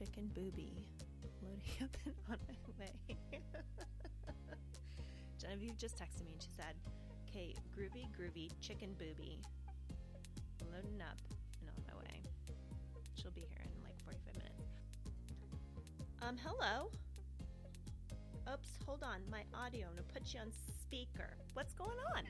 chicken booby. Loading up and on my way. Genevieve just texted me and she said, "Okay, groovy, groovy chicken booby. Loading up and on my way. She'll be here in like 45 minutes." Um, hello. Oops, hold on. My audio. I'm gonna put you on speaker. What's going on?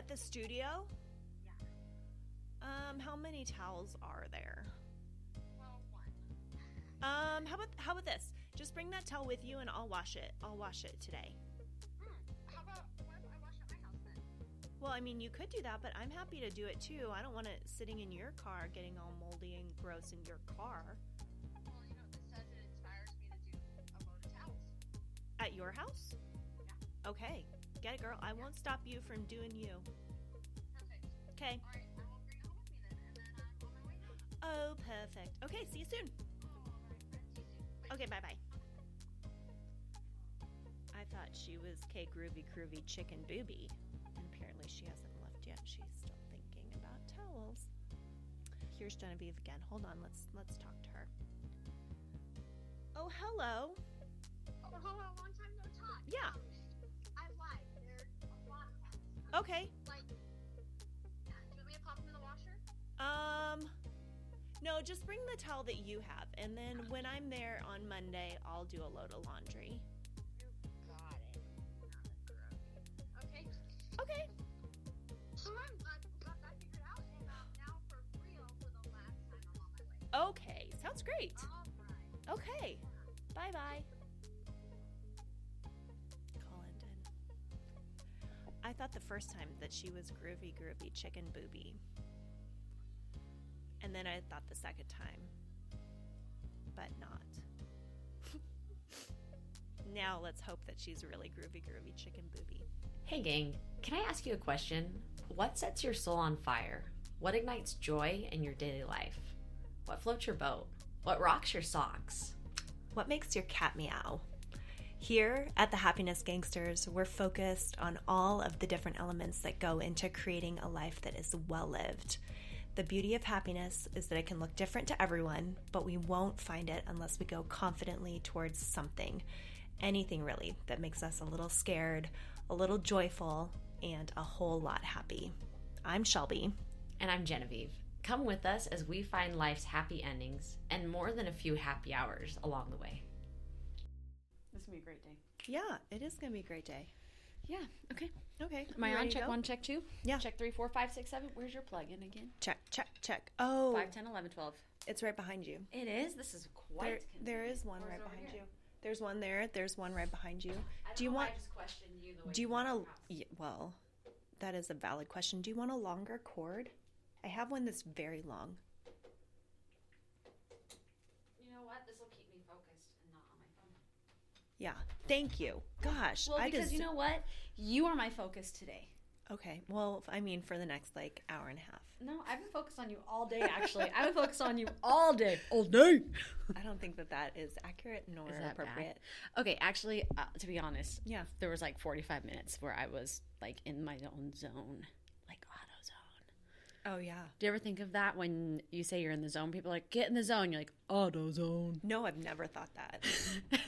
At the studio? Yeah. Um, how many towels are there? Well, one. Um, how about how about this? Just bring that towel with you and I'll wash it. I'll wash it today. Hmm. How about I wash at my house then? Well, I mean, you could do that, but I'm happy to do it too. I don't want it sitting in your car getting all moldy and gross in your car. Well, you know, this says it inspires me to do a load of towels. At your house? Yeah. Okay. Get it, girl. I won't stop you from doing you. Perfect. Okay. All right, I will bring it home with me then, and then I'm on my way now. Oh, perfect. Okay, see you soon. Oh, all right. see you soon. Bye. Okay, bye bye. I thought she was K Groovy Groovy Chicken Booby. And apparently she hasn't left yet. She's still thinking about towels. Here's Genevieve again. Hold on, let's let's talk to her. Oh, hello. Oh, hello, long time no talk. Yeah. Oh, Okay. Like, yeah. Do you want me to pop them in the washer? Um no, just bring the towel that you have. And then when I'm there on Monday, I'll do a load of laundry. Got it. Okay. Okay. So I'm glad we got that figured out, and now for real for the last time I'm on my way. Okay. Sounds great. All right. Okay. Bye bye. I thought the first time that she was groovy, groovy chicken booby. And then I thought the second time, but not. now let's hope that she's really groovy, groovy chicken booby. Hey, gang, can I ask you a question? What sets your soul on fire? What ignites joy in your daily life? What floats your boat? What rocks your socks? What makes your cat meow? Here at the Happiness Gangsters, we're focused on all of the different elements that go into creating a life that is well lived. The beauty of happiness is that it can look different to everyone, but we won't find it unless we go confidently towards something. Anything really that makes us a little scared, a little joyful, and a whole lot happy. I'm Shelby. And I'm Genevieve. Come with us as we find life's happy endings and more than a few happy hours along the way. This is gonna be a great day. Yeah, it is going to be a great day. Yeah. Okay. Okay. Am I on? Check one, check two. Yeah. Check three, four, five, six, seven. Where's your plug-in again? Check, check, check. Oh. 5, 10, 11, 12. it's right behind you. It is. This is quite. There, there is one right behind here? you. There's one there. There's one right behind you. Do you want- I just questioned you the way Do you you want a? Yeah, well, that is a valid question. Do you want a longer cord? I have one that's very long. You know what? This will keep me focused and not on my phone. Yeah. Thank you. Gosh, Well, I because just you know what, you are my focus today. Okay. Well, I mean, for the next like hour and a half. No, I've been focused on you all day. Actually, I've been focused on you all day. All day. I don't think that that is accurate nor Is that bad? appropriate. Okay, actually, uh, to be honest, Yeah. there was like 45 minutes where I was like in my own zone, like auto zone. Oh yeah. Do you ever think of that when you say you're in the zone? People are like, get in the zone. You're like, auto zone. No, I've never thought that.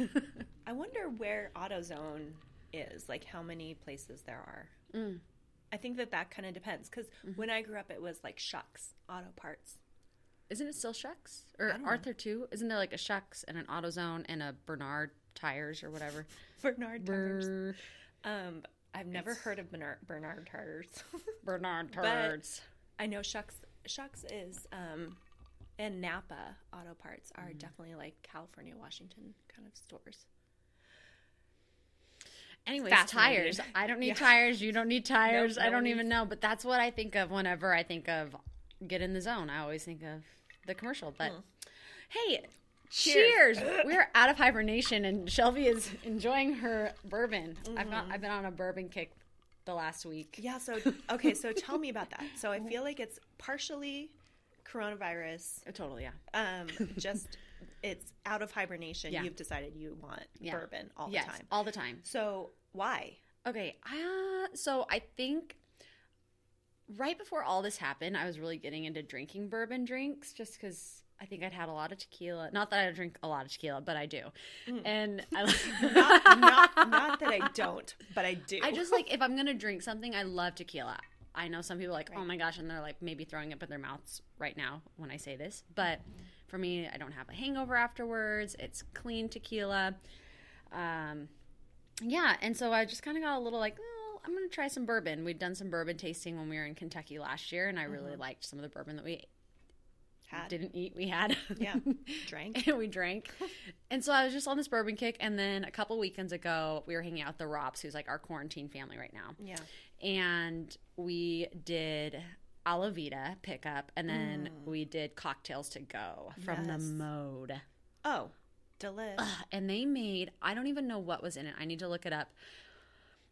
I wonder where AutoZone is. Like how many places there are. Mm. I think that that kind of depends because when I grew up, it was like Schuck's Auto Parts. Isn't it still Schuck's? Or know. Arthur too? Isn't there like a Schuck's and an AutoZone and a Bernard tires or whatever? Bernard Tires. Um, I've never heard of Bernard, Bernard Tires. Bernard tires. I know Schuck's. Schuck's is um, and Napa Auto Parts are mm-hmm. definitely like California, Washington kind of stores. Anyways, tires. I don't need Yeah. tires. You don't need tires. no I don't even needs- know. But that's what I think of whenever I think of get in the zone. I always think of the commercial. But hmm. hey, cheers! We're out of hibernation, and Shelby is enjoying her bourbon. I've got. Mm-hmm. I've been on a bourbon kick the last week. Yeah. So okay. So tell me about that. So I feel like it's partially coronavirus. Oh, totally, yeah. Um, just it's out of hibernation. Yeah. You've decided you want Yeah. bourbon all yes, the time. all the time. So why? Okay, uh, so I think right before all this happened, I was really getting into drinking bourbon drinks just because I think I'd had a lot of tequila. Not that I drink a lot of tequila, but I do. And I, not, not, not that I don't, but I do. I just like if I'm gonna drink something, I love tequila. I know some people are like, oh my gosh, and they're like maybe throwing up in their mouths right now when I say this. But for me, I don't have a hangover afterwards. It's clean tequila. Um, yeah, and so I just kind of got a little like, oh, I'm gonna try some bourbon. We'd done some bourbon tasting when we were in Kentucky last year, and I really liked some of the bourbon that we Had. didn't eat. We had, Yeah. Drank. and we drank. And so I was just on this bourbon kick. And then a couple weekends ago, we were hanging out with the Robs, who's like our quarantine family right now. Yeah. And we did Alavita pickup, and then mm. we did cocktails to go from the mode. Oh, delish. Ugh, and they made I don't even know what was in it. I need to look it up.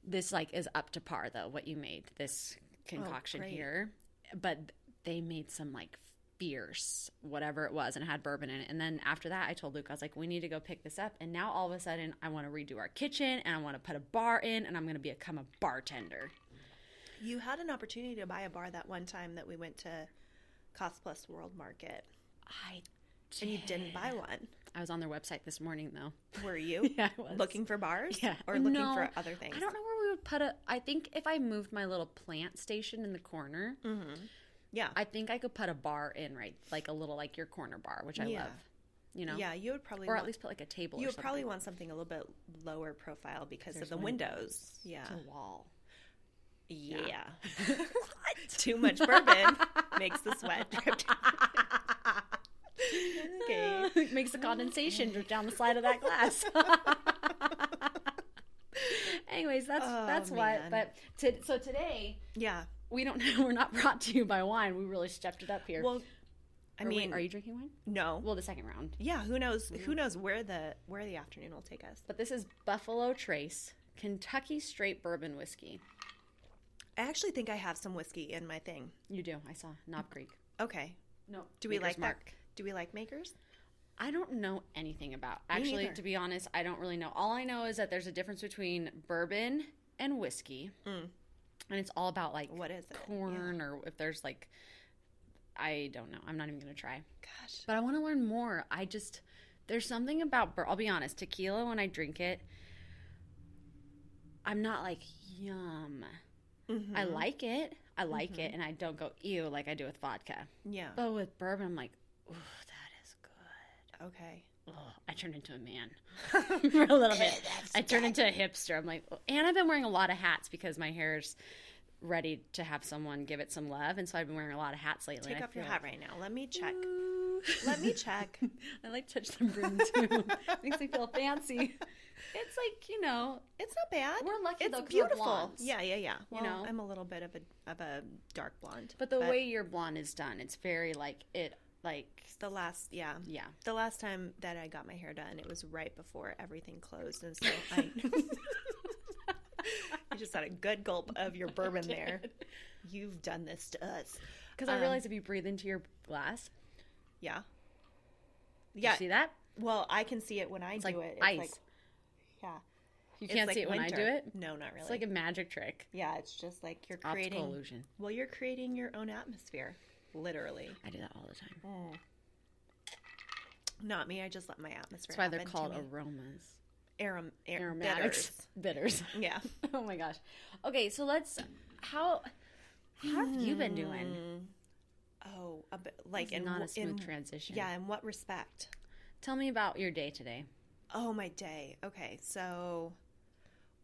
This like is up to par though. What you made this oh, concoction great. here, but they made some like fierce whatever it was and it had bourbon in it. And then after that, I told Luke I was like, we need to go pick this up. And now all of a sudden, I want to redo our kitchen and I want to put a bar in and I'm going to become a bartender. You had an opportunity to buy a bar that one time that we went to Cost Plus World Market, I and you didn't buy one. I was on their website this morning though. Were you? Yeah, I was. Looking for bars? Yeah. Or looking No, for other things? I don't know where we would put a. I think if I moved my little plant station in the corner, mm-hmm. Yeah. I think I could put a bar in right, like a little like your corner bar, which I Yeah. love. You know, Yeah, you would probably or want, at least put like a table. you would probably want something a little bit lower profile because There's of the windows. Yeah. It's a wall. Yeah. Too much bourbon makes the sweat drip. okay. It makes the condensation drip down the side of that glass. Anyways, that's Oh, that's what. But to, so today Yeah. We don't. We're not brought to you by wine. We really stepped it up here. Well, I Or wait, mean, are you drinking wine? no. Well, the second round. Yeah, who knows who mm-hmm. knows where the where the afternoon will take us. But this is Buffalo Trace Kentucky Straight Bourbon Whiskey. I actually think I have some whiskey in my thing. You do. I saw Knob Creek. Okay. No. Do we like Mark. that? Do we like makers? I don't know anything about. Actually, neither. to be honest, I don't really know. All I know is that there's a difference between bourbon and whiskey, mm. And it's all about like. What is it? corn or if there's like. I don't know. I'm not even gonna try. Gosh. But I want to learn more. I just there's something about. I'll be honest. Tequila when I drink it, I'm not like yum. Mm-hmm. I like it. I like it, and I don't go ew like I do with vodka. Yeah. But with bourbon, I'm like, ooh, that is good. Okay. Ugh, I turned into a man for a little bit. I turned into a hipster. I'm like, and I've been wearing a lot of hats because my hair's ready to have someone give it some love, and so I've been wearing a lot of hats lately. Take off your hat right now. Let me check. Ooh. Let me check. I like to touch the brim too. Makes me feel fancy. It's like you know, It's not bad. We're lucky, It's though, beautiful. Yeah, yeah, yeah. You know? I'm a little bit of a of a dark blonde. but the way your blonde is done, it's very like it like the last, yeah, yeah. the last time that I got my hair done, it was right before everything closed, and so I. you just had a good gulp of your bourbon there. You've done this to us. Because I Um, realize if you breathe into your glass, Yeah. you Yeah. see that? Well, I can see it when I It's do like it. It's ice. like, yeah. You can't like see it when I do it. No, not really. It's like a magic trick. yeah, it's just like you're Optical creating. illusion. Well, you're creating your own atmosphere, literally. I do that all the time. Not me. I just let my atmosphere. That's why they're called aromas. Arom- ar- Aromatics. bitters. Bitters. Yeah. oh my gosh. Okay, so let's. How how have you been doing? Oh, a bit, like It's in not a smooth in, transition. Yeah, in what respect? Tell me about your day today. Oh, my day. Okay, so,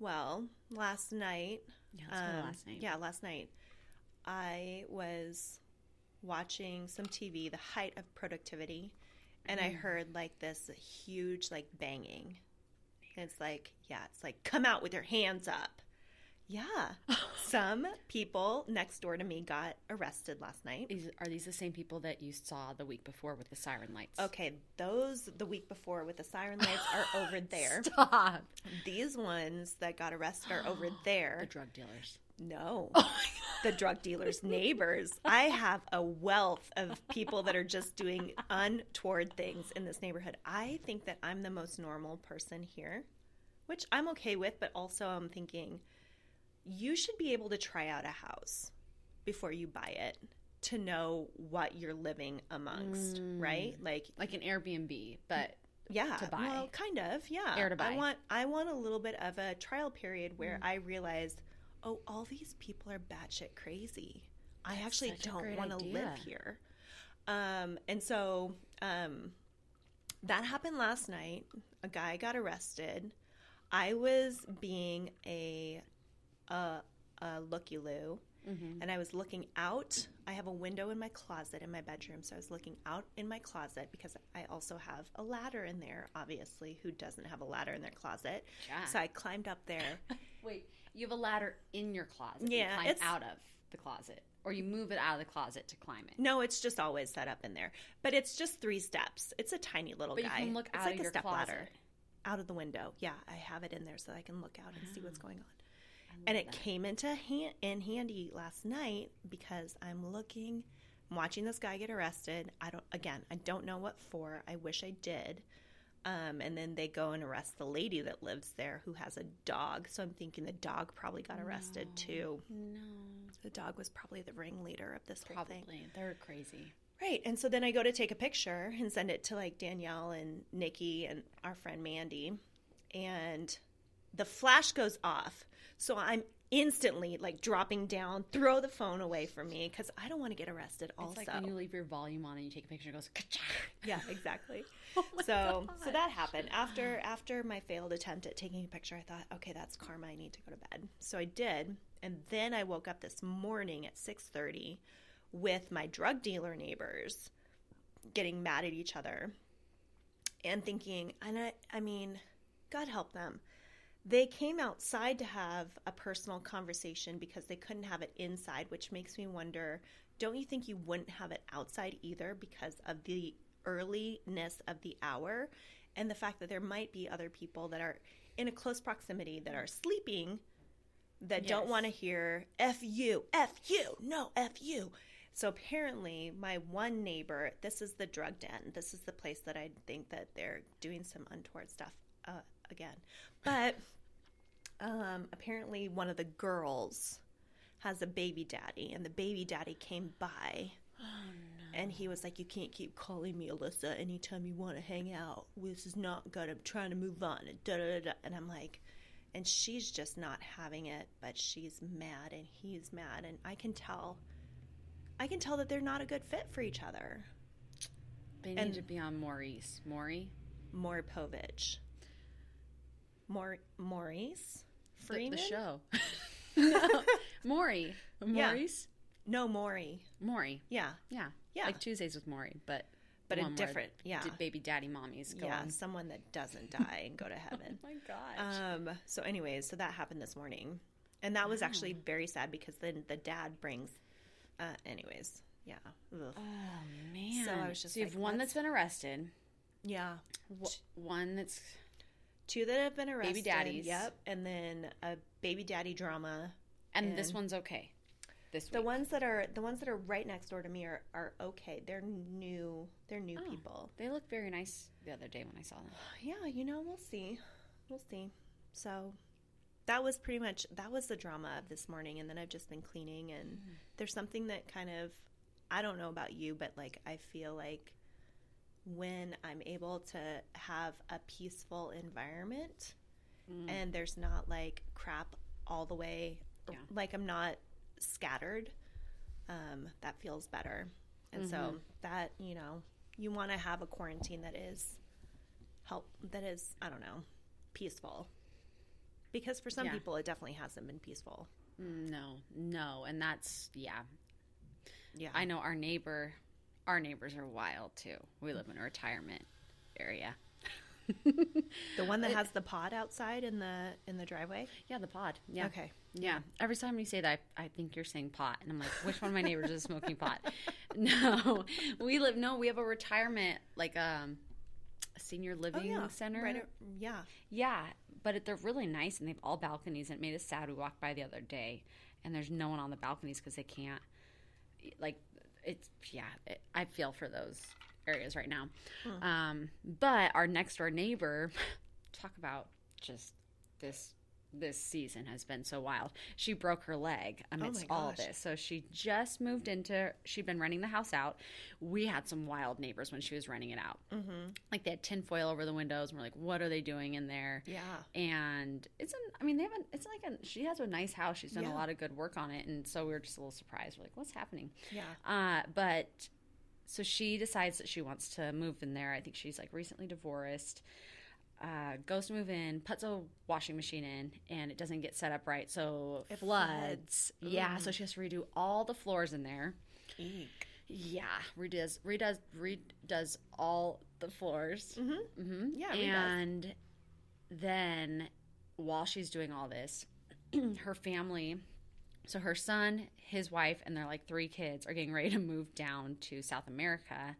well, last night. Yeah, let's go to um, last night. Yeah, last night. I was watching some TV, the height of productivity, and Mm. I heard like this huge like banging. And it's like, yeah, it's like come out with your hands up. Yeah. Some people next door to me got arrested last night. These, are these the same people that you saw the week before with the siren lights? Okay, those the week before with the siren lights are over there. Stop. These ones that got arrested are over there. The drug dealers. No. Oh my god. The drug dealers' neighbors. I have a wealth of people that are just doing untoward things in this neighborhood. I think that I'm the most normal person here, which I'm okay with, but also I'm thinking, you should be able to try out a house before you buy it to know what you're living amongst, Mm. right? Like Like an Airbnb, but yeah, to buy. Well, kind of, yeah. Air to buy. I want I want a little bit of a trial period where I realized, oh, all these people are batshit crazy. I actually don't want to live here. Um, and so um, that happened last night. A guy got arrested. I was being a a, a looky loo Mhm. and I was looking out. I have a window in my closet in my bedroom, so I was looking out in my closet because I also have a ladder in there. Obviously, who doesn't have a ladder in their closet? Yeah. So I climbed up there. wait, you have a ladder in your closet. you Yeah, climb it's- out of the closet, or you move it out of the closet to climb it. No, it's just always set up in there, but it's just three steps. It's a tiny little But you guy. can look it's out like of a your step closet. ladder out of the window. Yeah, I have it in there so I can look out and see what's oh. going on. And it that. came into hand, in handy last night because I'm looking, I'm watching this guy get arrested. I don't, again, I don't know what for. I wish I did. Um, and then they go and arrest the lady that lives there who has a dog. So I'm thinking the dog probably got arrested too. No, The dog was probably the ringleader of this whole thing. probably they're crazy. Right. And so then I go to take a picture and send it to like Danielle and Nikki and our friend Mandy. And the flash goes off. So I'm instantly like dropping down, throw the phone away from me because I don't want to get arrested It's also. like when you leave your volume on and you take a picture, it goes. Ka-cha! yeah, exactly. Oh so so that happened after after my failed attempt at taking a picture i thought okay that's karma i need to go to bed so i did and then i woke up this morning at 6.30 with my drug dealer neighbors getting mad at each other and thinking and i i mean god help them they came outside to have a personal conversation because they couldn't have it inside which makes me wonder don't you think you wouldn't have it outside either because of the earliness of the hour and the fact that there might be other people that are in a close proximity that are sleeping that don't want to hear F you, F you, no, F you. So apparently, my one neighbor, this is the drug den. This is the place that I think that they're doing some untoward stuff uh, again. But um, apparently, one of the girls has a baby daddy, and the baby daddy came by and he was like, "You can't keep calling me Alyssa anytime you want to hang out. This is not good. I'm trying to move on." And da da da. And I'm like, and she's just not having it, but she's mad and he's mad, and I can tell. I can tell that they're not a good fit for each other. They need And- to be on Maurice. Maury? More More Maurice The, Freeman. the show. no. Maury. Yeah. Maurice? No, Maury. Maury. Yeah, Yeah. Yeah. Like Tuesdays with Maury, but but a different. Yeah, baby daddy mommies go yeah. Someone that doesn't die and go to heaven. Oh my gosh. Um, so anyways, so that happened this morning. And that was actually very sad because then the dad brings uh anyways. Yeah. Ugh. oh man. so I was just so you have one that's been arrested, Yeah. one that's Two that have been arrested. Baby daddies. Yep. And then a baby daddy drama. and, this one's okay. This The week. ones that are the ones that are right next door to me are, are okay. They're new they're new Oh. people. They look very nice the other day when I saw them. Yeah, you know, we'll see. We'll see. So that was pretty much that was the drama of this morning and then I've just been cleaning and Mm-hmm. there's something that kind of I don't know about you, but like I feel like when I'm able to have a peaceful environment Mm. and there's not like crap all the way Yeah. like I'm not scattered, um, that feels better. And so Mhm. that, you know, you want to have a quarantine that is help that is, I don't know, peaceful. Because for some Yeah. people it definitely hasn't been peaceful. No, no, and that's yeah. Yeah. I know our neighbor, our neighbors are wild too. We live in a retirement area. the one that has the pod outside in the in the driveway? Yeah, the pod. Yeah. Okay. Yeah. Every time you say that, I, I think you're saying pot, and I'm like, which one of my neighbors is smoking pot? No, we live. No, we have a retirement, like um, a senior Oh living yeah. center. Right. yeah. Yeah, but it, they're really nice, and they have all balconies. And it made us sad. We walked by the other day, and there's no one on the balconies because they can't. Like, it's yeah. It, I feel for those areas right now. Um, but our next door neighbor, talk about just this this season has been so wild. She broke her leg amidst my all this. So she just moved into, she'd been renting the house out. We had some wild neighbors when she was renting it out. Mm-hmm. Like they had tinfoil over the windows. And we're like, what are they doing in there? Yeah. And it's an, I mean, they haven't, it's like a, she has a nice house. She's done Yeah. a lot of good work on it. And so we were just a little surprised. We're like, what's happening? Yeah. Uh, but so she decides that she wants to move in there. I think she's like recently divorced. Uh, goes to move in, puts a washing machine in, and it doesn't get set up right, so It floods. Yeah, so she has to redo all the floors in there. Eek. Yeah, redoes redoes redoes all the floors. Mm-hmm. hmm Yeah, redoes. and then while she's doing all this, her family, so her son, his wife, and their like three kids are getting ready to move down to South America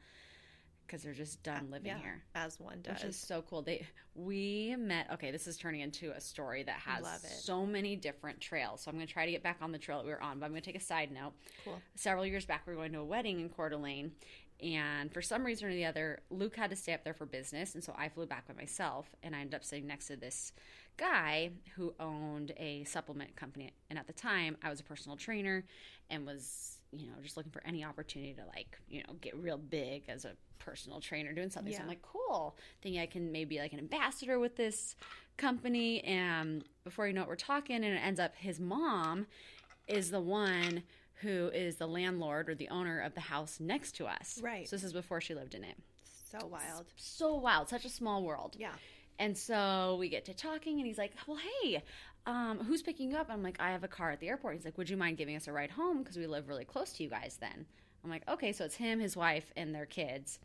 because they're just uh, done living Yeah. here. As one does. Which is so cool. They we met. Okay, this is turning into a story that has so many different trails. So I'm going to try to get back on the trail that we were on. But I'm going to take a side note. Cool. Several years back, we were going to a wedding in Coeur d'Alene, and for some reason or the other, Luke had to stay up there for business, and so I flew back by myself. And I ended up sitting next to this guy who owned a supplement company. And at the time, I was a personal trainer and was, you know, just looking for any opportunity to like, you know, get real big as a personal trainer doing something. So I'm like, cool. Thinking I can maybe like an ambassador with this company. And before you know it, we're talking, and it ends up his mom is the one who is the landlord or the owner of the house next to us. Right. So this is before she lived in it. So wild. So wild, such a small world. Yeah. And so we get to talking, and he's like, "Well, hey, um, who's picking you up?" I'm like, "I have a car at the airport." He's like, "Would you mind giving us a ride home because we live really close to you guys?" Then I'm like, "Okay." So it's him, his wife, and their kids.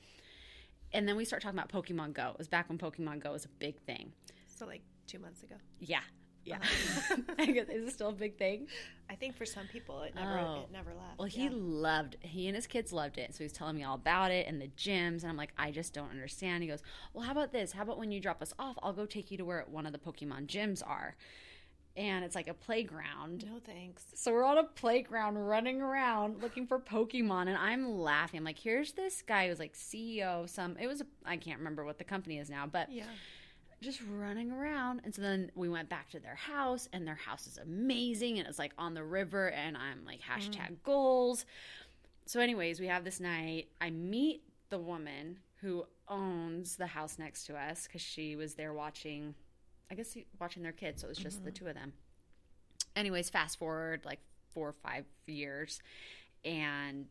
And then we start talking about Pokemon Go. It was back when Pokemon Go was a big thing. So like two months ago. Yeah, yeah. Guess is it still a big thing? I think for some people it never Oh. it never left. Well, he Yeah. loved he and his kids loved it. So he's telling me all about it and the gyms and I'm like, I just don't understand. He goes, Well, how about this? How about when you drop us off, I'll go take you to where one of the Pokemon gyms are. And it's like a playground. No thanks. So we're on a playground running around looking for Pokemon and I'm laughing. I'm like, here's this guy who's like CEO of some it was a I can't remember what the company is now, but Yeah. just running around. And so then we went back to their house, and their house is amazing. And it's like on the river, and I'm like, hashtag mm-hmm. goals. So, anyways, we have this night. I meet the woman who owns the house next to us because she was there watching, I guess, watching their kids. So it was just the mm-hmm. two of them. Anyways, fast forward like four or five years, and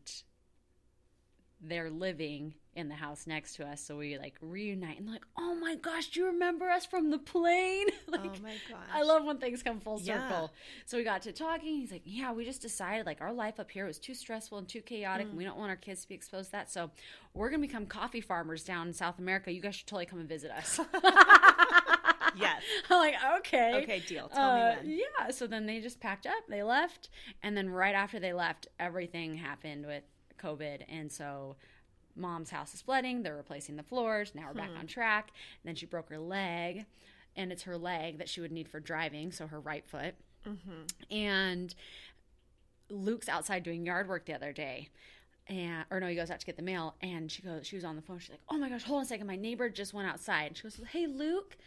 they're living in the house next to us. So we like reunite and like, oh my gosh, do you remember us from the plane? like, oh my gosh. I love when things come full Yeah. circle. So we got to talking. He's like, yeah, we just decided like our life up here was too stressful and too chaotic, and we mm. don't want our kids to be exposed to that. So we're gonna become coffee farmers down in South America. You guys should totally come and visit us. Yes. I'm like, okay. Okay, deal. Tell Uh, me when. Yeah. So then they just packed up, they left, and then right after they left, everything happened with COVID, and so mom's house is flooding. They're replacing the floors. Now we're back on track. And then she broke her leg, and it's her leg that she would need for driving, so her right foot. And Luke's outside doing yard work the other day. And or no, he goes out to get the mail and she goes she was on the phone. She's like, Oh my gosh, hold on a second. My neighbor just went outside. And she goes, Hey Luke,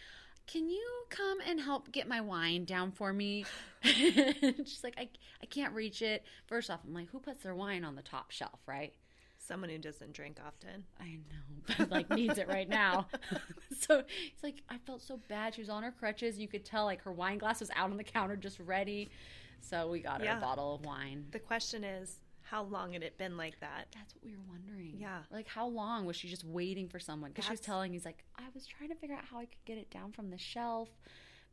can you come and help get my wine down for me? She's like, I, I can't reach it. First off, I'm like, who puts their wine on the top shelf, right? Someone who doesn't drink often. I know, but like needs it right now. so he's like, I felt so bad. She was on her crutches. You could tell like her wine glass was out on the counter just ready. So we got her Yeah. a bottle of wine. The question is, how long had it been like that? That's what we were wondering. Yeah. Like, how long was she just waiting for someone? Because she was telling, he's like, I was trying to figure out how I could get it down from the shelf,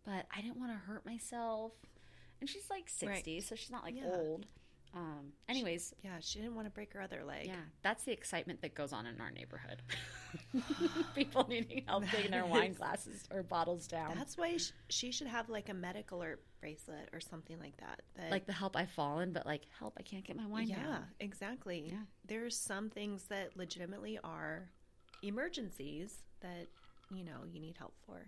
but I didn't want to hurt myself. And she's like 60, so she's not like Yeah. old. Um, anyways, Yeah, she didn't want to break her other leg. yeah, that's the excitement that goes on in our neighborhood. People needing help getting their wine glasses or bottles down. That's why sh- she should have like a medical alert bracelet or something like that. that like the help I've fallen, but like help I can't get my wine yeah, down. Yeah, exactly. Yeah. There's some things that legitimately are emergencies that you know you need help for.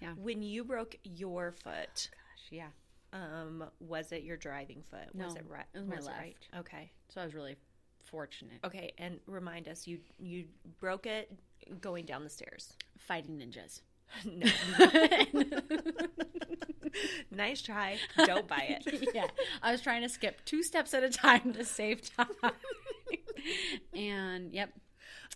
Yeah. When you broke your foot, Gosh, yeah. Um, was it your driving foot? was No, it right? it was my right? left. Okay. So I was really fortunate. Okay, and remind us you you broke it going down the stairs. Fighting ninjas. no. nice try. Don't buy it. yeah, I was trying to skip two steps at a time to save time. and yep,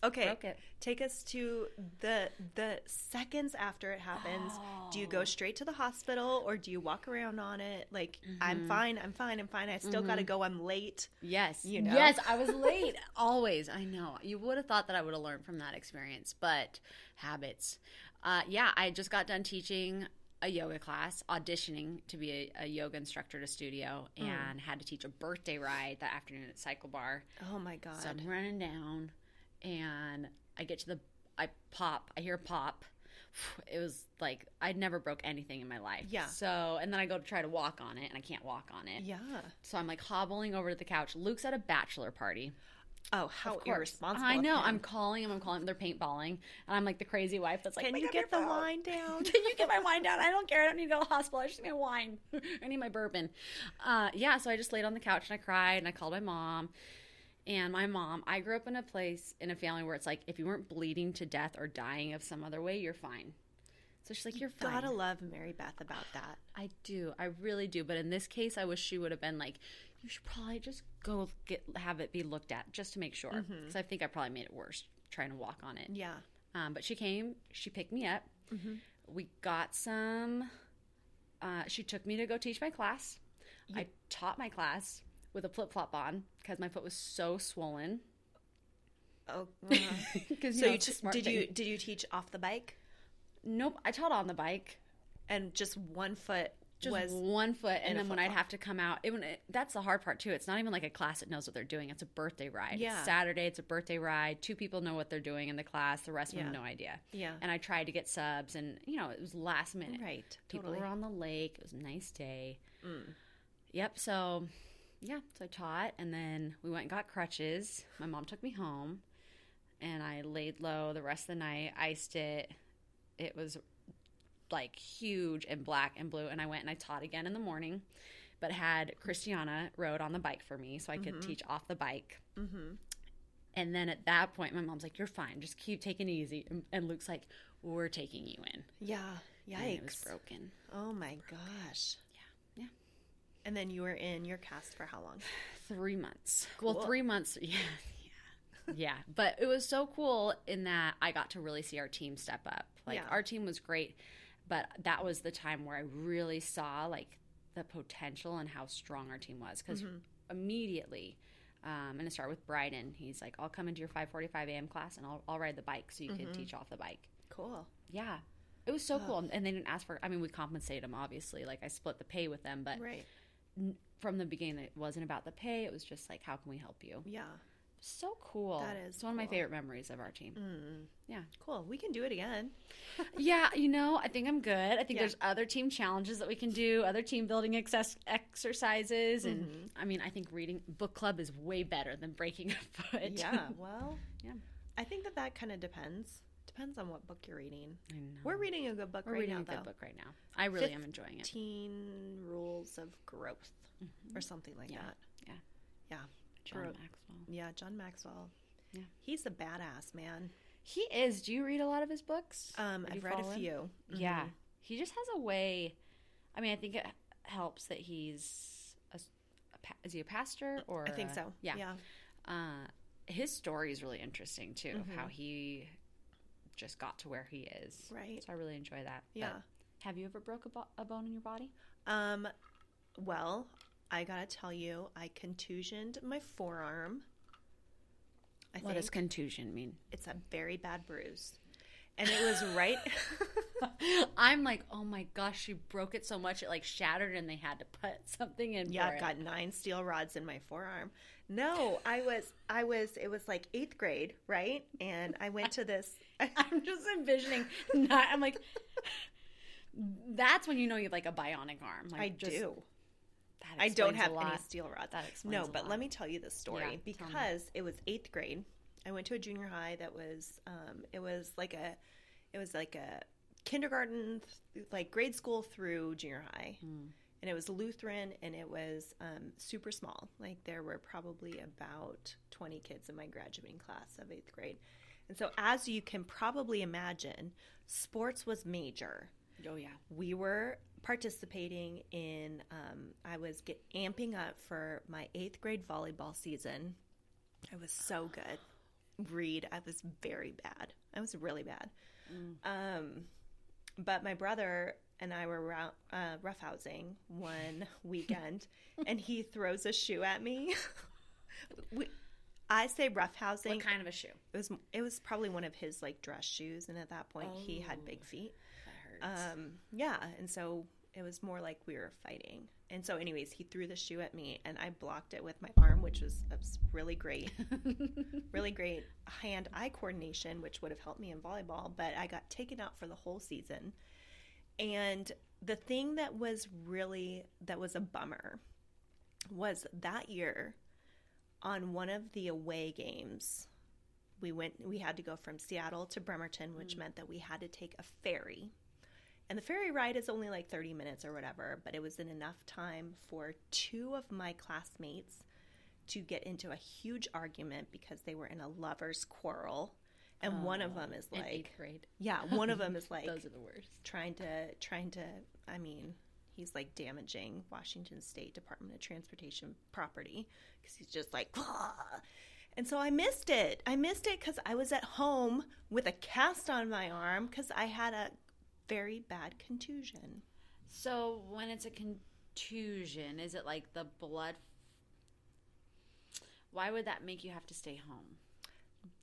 Okay. broke it. Take us to the the seconds after it happens. Do you Oh. go straight to the hospital or do you walk around on it? Like, Mm-hmm. I'm fine, I'm fine, I'm fine. I still got to go. I'm late. Yes. You know? Yes, I was late. Always. I know. You would have thought that I would have learned from that experience, but habits. Uh, yeah, I just got done teaching a yoga class, auditioning to be a, a yoga instructor at a studio, Mm. and had to teach a birthday ride that afternoon at Cycle Bar. Oh my god. So I'm running down, and I get to the, I pop, I hear pop. It was like I'd never broke anything in my life. Yeah. So, and then I go to try to walk on it, and I can't walk on it. yeah. So I'm like hobbling over to the couch. Luke's at a bachelor party. Oh, how irresponsible. I know. I'm calling him. I'm calling him. They're paintballing, and I'm like the crazy wife that's like, Can you get the phone." wine down? Can you get my wine down? I don't care. I don't need to go to the hospital. I just need my wine. I need my bourbon. Uh, yeah. So I just laid on the couch and I cried and I called my mom. And my mom, I grew up in a place in a family where it's like if you weren't bleeding to death or dying of some other way, you're fine. So she's like, "You're fine." Gotta love Mary Beth about that. I do. I really do. But in this case, I wish she would have been like, you should probably just go get have it be looked at just to make sure. Because I think I probably made it worse trying to walk on it. Yeah. Um, but she came. She picked me up. We got some. Uh, she took me to go teach my class. I taught my class with a flip flop on because my foot was so swollen. Oh. uh-huh. Because so you just did you did you teach off the bike Nope. I taught on the bike. and just one foot just was one foot and then when i'd have to come out it, it, that's the hard part too it's not even like a class that knows what they're doing it's a birthday ride Yeah. it's saturday it's a birthday ride two people know what they're doing in the class the rest of them Yeah. have no idea yeah and i tried to get subs and you know it was last minute right people totally were on the lake it was a nice day Mm. yep so yeah so i taught and then we went and got crutches. My mom took me home and i laid low the rest of the night iced it. It was like huge and black and blue and i went and i taught again in the morning but had christiana rode on the bike for me so i could teach off the bike. Mm-hmm. and then at that point my mom's like you're fine. Just keep taking it easy. And, luke's like we're taking you in. Yeah. And it was yikes. broken. Oh my gosh. Yeah. Yeah. And then you were in your cast for how long three months well three months yeah yeah yeah but it was so cool in that i got to really see our team step up like Yeah. our team was great but that was the time where i really saw like the potential and how strong our team was because Mm-hmm. immediately um, and it started with Bryden. He's like, "I'll come into your 5:45 a.m. class and I'll, I'll ride the bike so you Mm-hmm. can teach off the bike." cool Yeah, it was so cool, and they didn't ask for. I mean, we compensated them obviously. Like I split the pay with them, but right from the beginning, it wasn't about the pay. It was just like, how can we help you? yeah So cool. That is it's one of my favorite memories of our team. mm. Yeah. cool we can do it again yeah, you know, I think I'm good. I think Yeah. there's other team challenges that we can do, other team building excess exercises, and Mm-hmm. I mean, I think reading book club is way better than breaking a foot. yeah well Yeah. i think that that kind of depends depends on what book you're reading I know. we're reading a good book We're right reading now a good though book right now. I really am enjoying it. 15 rules of growth or something like Mm-hmm. Yeah. that Yeah. yeah John Maxwell. yeah john maxwell Yeah. he's a badass man He is. Do you read a lot of his books? um i've read a him? few Yeah. Mhm. He just has a way. I mean, I think it helps that he's a, a pa- is he a pastor or i think a- so Yeah. yeah Uh, his story is really interesting too. of Mhm. How he just got to where he is. right So I really enjoy that. But yeah have you ever broke a, bo- a bone in your body? um well i gotta tell you i contusioned my forearm i What does contusion mean? it's a very bad bruise and it was right I'm like, oh my gosh, she broke it so much it like shattered, and they had to put something in. Yeah, I've it. got nine steel rods in my forearm. No, I was, I was, it was like eighth grade, right? And I went to this. I'm just envisioning. Not, I'm like, that's when you know you have like a bionic arm. Like, I just- do. that I don't have any steel rods. That explains No, but lot. let me tell you this story Yeah, because it was eighth grade. I went to a junior high that was, um, it was like a, it was like a kindergarten, th- like grade school through junior high. Hmm. And it was Lutheran and it was um, super small. Like there were probably about 20 kids in my graduating class of eighth grade. And so, as you can probably imagine, sports was major. Oh yeah. we were participating in um, i was get, amping up for my eighth grade volleyball season i was so good read i was very bad i was really bad um, but my brother and i were uh, roughhousing one weekend and he throws a shoe at me we, i say roughhousing What kind of a shoe? it was it was probably one of his like dress shoes and at that point he had big feet That hurts. um, yeah, and so it was more like we were fighting. And so, anyways, he threw the shoe at me, and I blocked it with my arm, which was, was really great, really great hand-eye coordination, which would have helped me in volleyball. But I got taken out for the whole season. And the thing that was really that was a bummer was that year on one of the away games we went we had to go from Seattle to Bremerton which mm. meant that we had to take a ferry. And the ferry ride is only like 30 minutes or whatever but it was in enough time for two of my classmates to get into a huge argument because they were in a lovers quarrel and one of um, them is like eighth grade. yeah one of them is like Those are the worst. trying to trying to i mean he's like damaging washington state department of transportation property because he's just like "Blah." and so i missed it i missed it because i was at home with a cast on my arm because i had a very bad contusion So when it's a contusion, is it like the blood? Why would that make you have to stay home?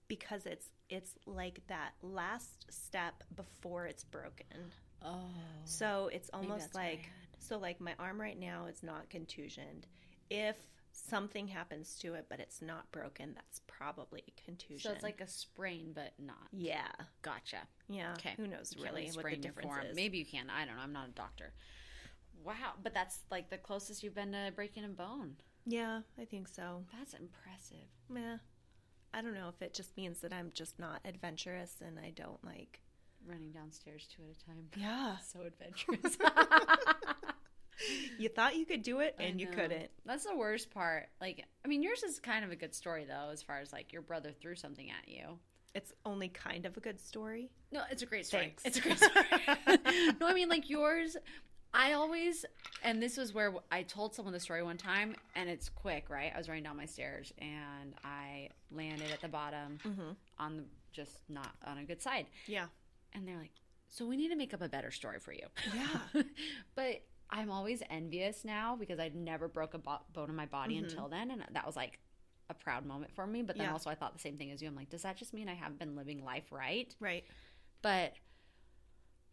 Because it's it's like that last step before it's broken Oh. So it's almost like so like my arm right now is not contusioned. If something happens to it but it's not broken, that's probably a contusion. So it's like a sprain, but not. yeah, Gotcha. yeah. Okay. Who knows You really what the difference form. is? Maybe you can. I don't know. I'm not a doctor. Wow, but that's like the closest you've been to breaking a bone. Yeah, I think so. That's impressive. Yeah. I don't know if it just means that I'm just not adventurous and I don't like. Running downstairs two at a time. Yeah. So adventurous. You thought you could do it and you couldn't. That's the worst part. Like, I mean, yours is kind of a good story though, as far as like your brother threw something at you. It's only kind of a good story. No, it's a great story. Thanks. It's a great story. no, I mean like yours. I always, and this was where I told someone the story one time, and it's quick, right? I was running down my stairs and I landed at the bottom mm-hmm. on the just not on a good side, Yeah. and they're like, "So we need to make up a better story for you." Yeah. but I'm always envious now because I'd never broke a bo- bone in my body mm-hmm. until then, and that was like a proud moment for me. But then Yeah. also I thought the same thing as you. I'm like, does that just mean I haven't been living life right? Right. But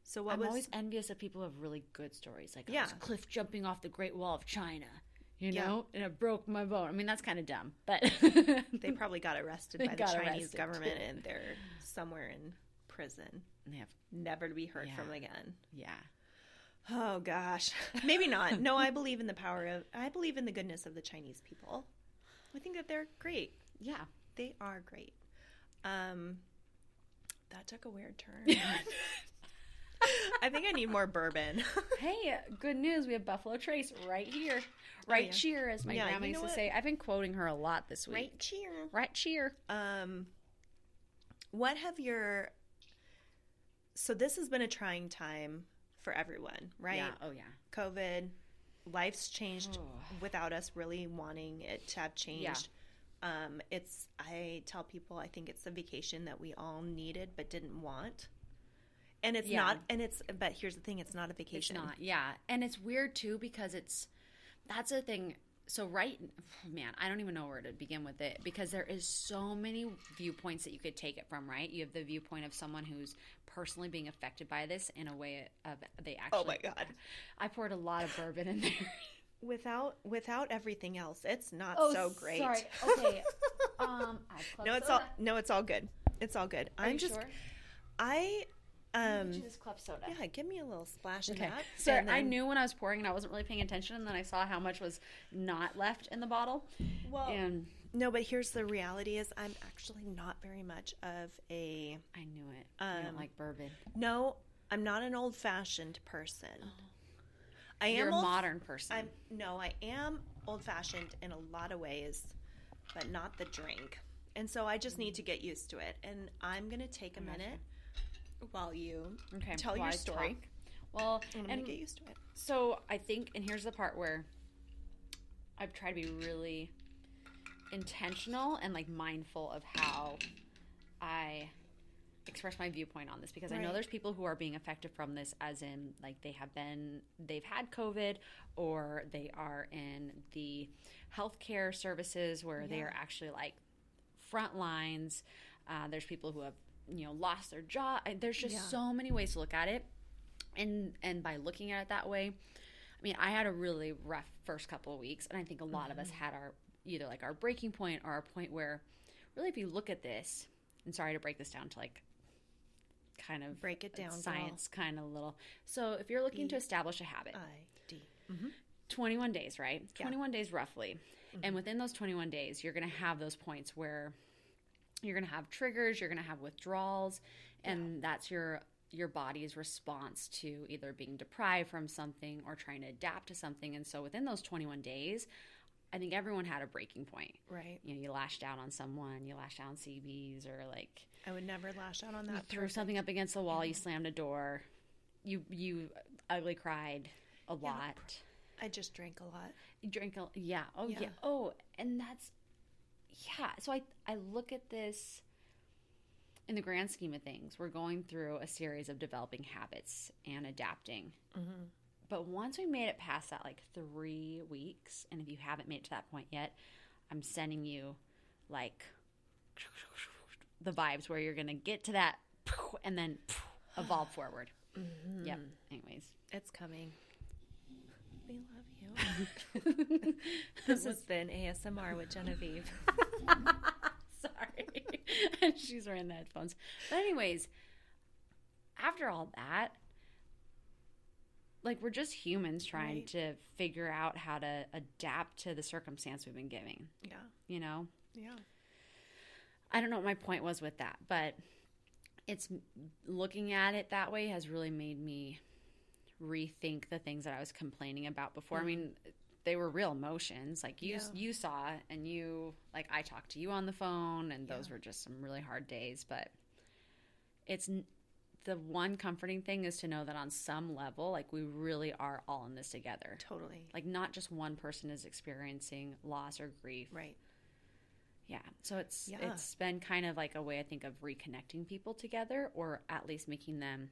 So what I'm was always envious of people who have really good stories, like I Yeah. was cliff jumping off the Great Wall of China, you Yeah. know, and it broke my bone. I mean, that's kind of dumb, but they probably got arrested by the Chinese government and they're somewhere in prison, And they have, never to be heard Yeah. from again. yeah, Oh gosh, maybe not. No, I believe in the power of. I believe in the goodness of the Chinese people. I think that they're great. yeah. They are great. Um, that took a weird turn. I think I need more bourbon. Hey, good news! We have Buffalo Trace right here, right Oh, yeah. cheer, as my Yeah, grandma you used to what? say. I've been quoting her a lot this week. right cheer. Right cheer. Um, what have your? So this has been a trying time for everyone, right? Yeah. Oh yeah. COVID, life's changed without us really wanting it to have changed. Um, it's I tell people I think it's the vacation that we all needed but didn't want. And it's Yeah. not and it's but here's the thing, it's not a vacation It's not. Yeah, and it's weird too because it's that's the thing. So right, man, I don't even know where to begin with it because there is so many viewpoints that you could take it from. Right, you have the viewpoint of someone who's personally being affected by this in a way of they actually. Oh my God. I poured a lot of bourbon in there. Without without everything else, it's not Oh, so great. sorry. Okay. Um, I no, it's all no, it's all good. It's all good. Are I'm just sure? I um this club soda. yeah, give me a little splash of that. Sorry, and I knew when I was pouring and I wasn't really paying attention, and then I saw how much was not left in the bottle. Well, And no, but here's the reality: is I'm actually not very much of a I knew it. I Um, don't like bourbon. no. I'm not an old-fashioned person. I You're am a old, modern person. I'm no, I am old-fashioned in a lot of ways, but not the drink. And so I just need to get used to it. And I'm gonna take a minute while you okay. tell your I story. talk- Well, I'm gonna and get used to it. so I think, and here's the part where I've tried to be really intentional and like mindful of how I express my viewpoint on this because I know there's people who are being affected from this as in like they have been they've had COVID or they are in the healthcare services where they are actually like front lines. Uh, there's people who have you know lost their job. There's just Yeah. so many ways to look at it, and and by looking at it that way, I mean I had a really rough first couple of weeks, and I think a lot of us Mm-hmm. had our either like our breaking point or our point where really if you look at this, and sorry to break this down to like kind of Break it down, girl. science kind of little. So if you're looking to establish a habit, I D. 21 days, right? Yeah. Mm-hmm. 21 days roughly. And within those 21 days, you're going to have those points where you're going to have triggers, you're going to have withdrawals, and that's your your body's response to either being deprived from something or trying to adapt to something. And so within those 21 days, I think everyone had a breaking point. Right. You know, you lashed out on someone, you lashed out on CBs or like I would never lash out on you that. threw Perfect. something up against the wall, you slammed a door, you you ugly cried a lot. I just drank a lot. You drink a yeah. Oh yeah. Yeah. Oh, and that's yeah. So I I look at this in the grand scheme of things. We're going through a series of developing habits and adapting. Mm-hmm. But once we made it past that like three weeks, and if you haven't made it to that point yet, I'm sending you like the vibes where you're gonna get to that and then evolve forward. Mm-hmm. Yep. Anyways, It's coming. We love this has been ASMR with Genevieve. Sorry. and she's wearing the headphones. But anyways, after all that, like we're just humans trying Right. to figure out how to adapt to the circumstance we've been giving, Yeah. you know? Yeah. I don't know what my point was with that, but it's looking at it that way has really made me rethink the things that I was complaining about before. I mm. mean, they were real emotions. Like you. Yeah. you saw and you like I talked to you on the phone and those were just some really hard days, but it's the one comforting thing is to know that on some level like we really are all in this together. Totally. Like not just one person is experiencing loss or grief. Right. Yeah. So it's Yeah. it's been kind of like a way I think of reconnecting people together or at least making them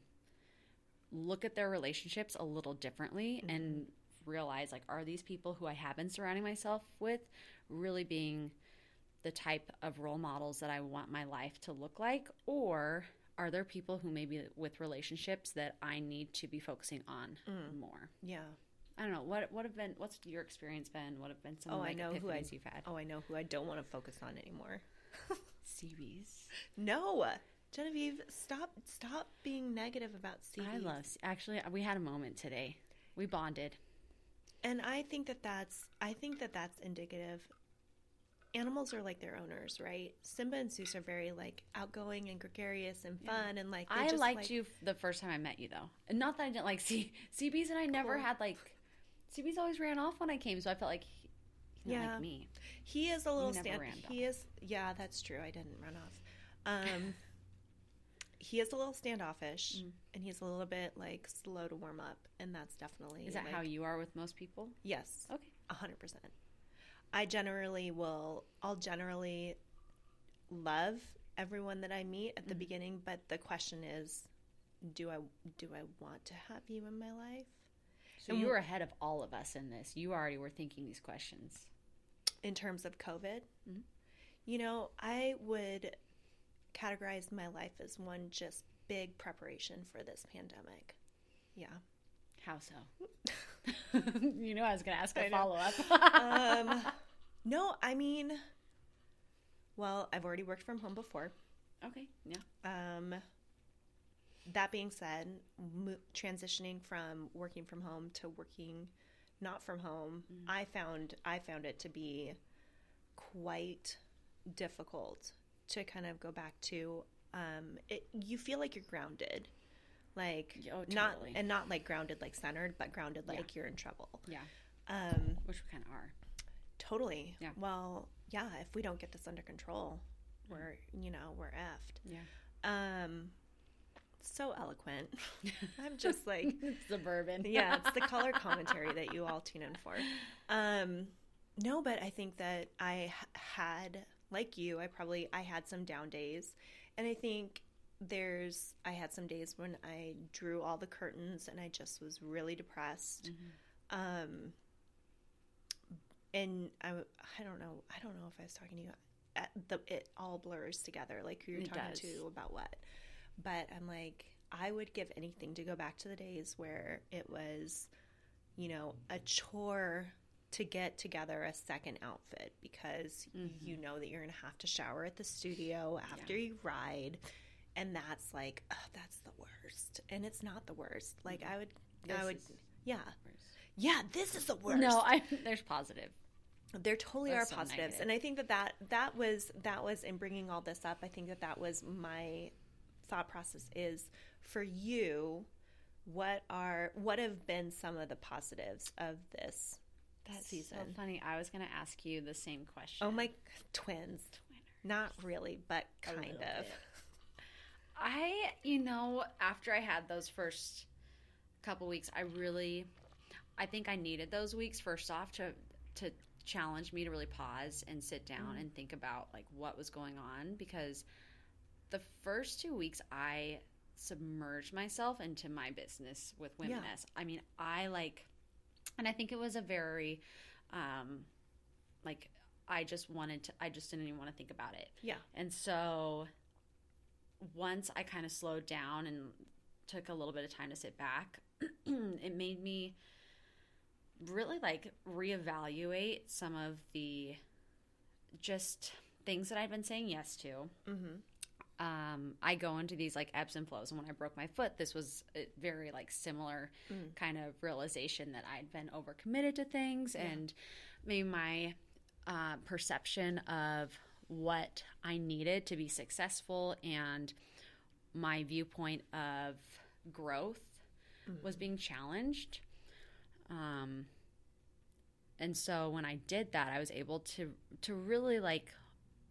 look at their relationships a little differently mm-hmm. and realize like are these people who I have been surrounding myself with really being the type of role models that I want my life to look like or are there people who maybe with relationships that I need to be focusing on mm. more? Yeah. I don't know. What what have been what's your experience been? What have been some Oh, like I know who I. you've had? Oh, I know who I don't want to focus on anymore. CBs. No, Genevieve, stop! Stop being negative about CBs. I love. Actually, we had a moment today. We bonded. and I think that that's. I think that that's indicative. Animals are like their owners, right? Simba and Seuss are very like outgoing and gregarious and fun, and like I just, liked like- you the first time I met you, though. And not that I didn't like C- CBs, and I never Cool. had like CBs. Always ran off when I came, so I felt like he, Yeah. like me. He is a little stand. He is. Yeah, that's true. I didn't run off. Um, he is a little standoffish, Mm. and he's a little bit like slow to warm up, and that's definitely. Is that like, how you are with most people? Yes. Okay. A hundred percent. I generally will. I'll generally love everyone that I meet at the beginning, but the question is, do I do I want to have you in my life? So And you were ahead of all of us in this. You already were thinking these questions. in terms of COVID. Mhm. You know, I would categorize my life as one just big preparation for this pandemic. Yeah. How so? you know, I was going to ask a follow up. Um, no, I mean, well, I've already worked from home before. okay. Yeah. Um, that being said, mo- transitioning from working from home to working not from home, I found I found it to be quite difficult to kind of go back to. Um, it, you feel like you're grounded, like Oh, not and not like grounded like centered, but grounded Yeah. like you're in trouble. Yeah. Um, Which we kind of are. totally. Yeah. Well, yeah. If we don't get this under control, we're you know we're effed. Yeah. Um, so eloquent. I'm just like, Suburban. yeah, it's the color commentary that you all tune in for. Um, no, but I think that i had, like you, I probably I had some down days, and I think there's I had some days when I drew all the curtains and I just was really depressed. Um, and I I don't know I don't know if I was talking to you. At the it all blurs together. Like who you're It talking does. to about what, but I'm like I would give anything to go back to the days where it was, you know, a chore to get together a second outfit because you mm-hmm. know that you're gonna have to shower at the studio after you ride, and that's like ugh, that's the worst, and it's not the worst. Like mm-hmm. I would, This I would, yeah, yeah. This is the worst. No, I there's positive. there totally That's are positives negative. and i think that, that that was that was in bringing all this up i think that that was my thought process is for you what are what have been some of the positives of this That's season so funny. I was going to ask you the same question. oh my twins not really but kind of. I, you know, after I had those first couple weeks, I really, I think I needed those weeks first off to to challenge me to really pause and sit down mm-hmm. and think about like what was going on because the first two weeks I submerged myself into my business with Yeah. Womeness. I mean, I like, and I think it was a very, um, like I just wanted to. I just didn't even want to think about it. yeah And so once I kind of slowed down and took a little bit of time to sit back, it made me really like reevaluate some of the just things that I'd been saying yes to. mm-hmm. Um, I go into these like ebbs and flows, and when I broke my foot, this was a very like similar Mm. kind of realization that I'd been overcommitted to things, and maybe my uh, perception of what I needed to be successful and my viewpoint of growth was being challenged. Um, and so when I did that, I was able to to really like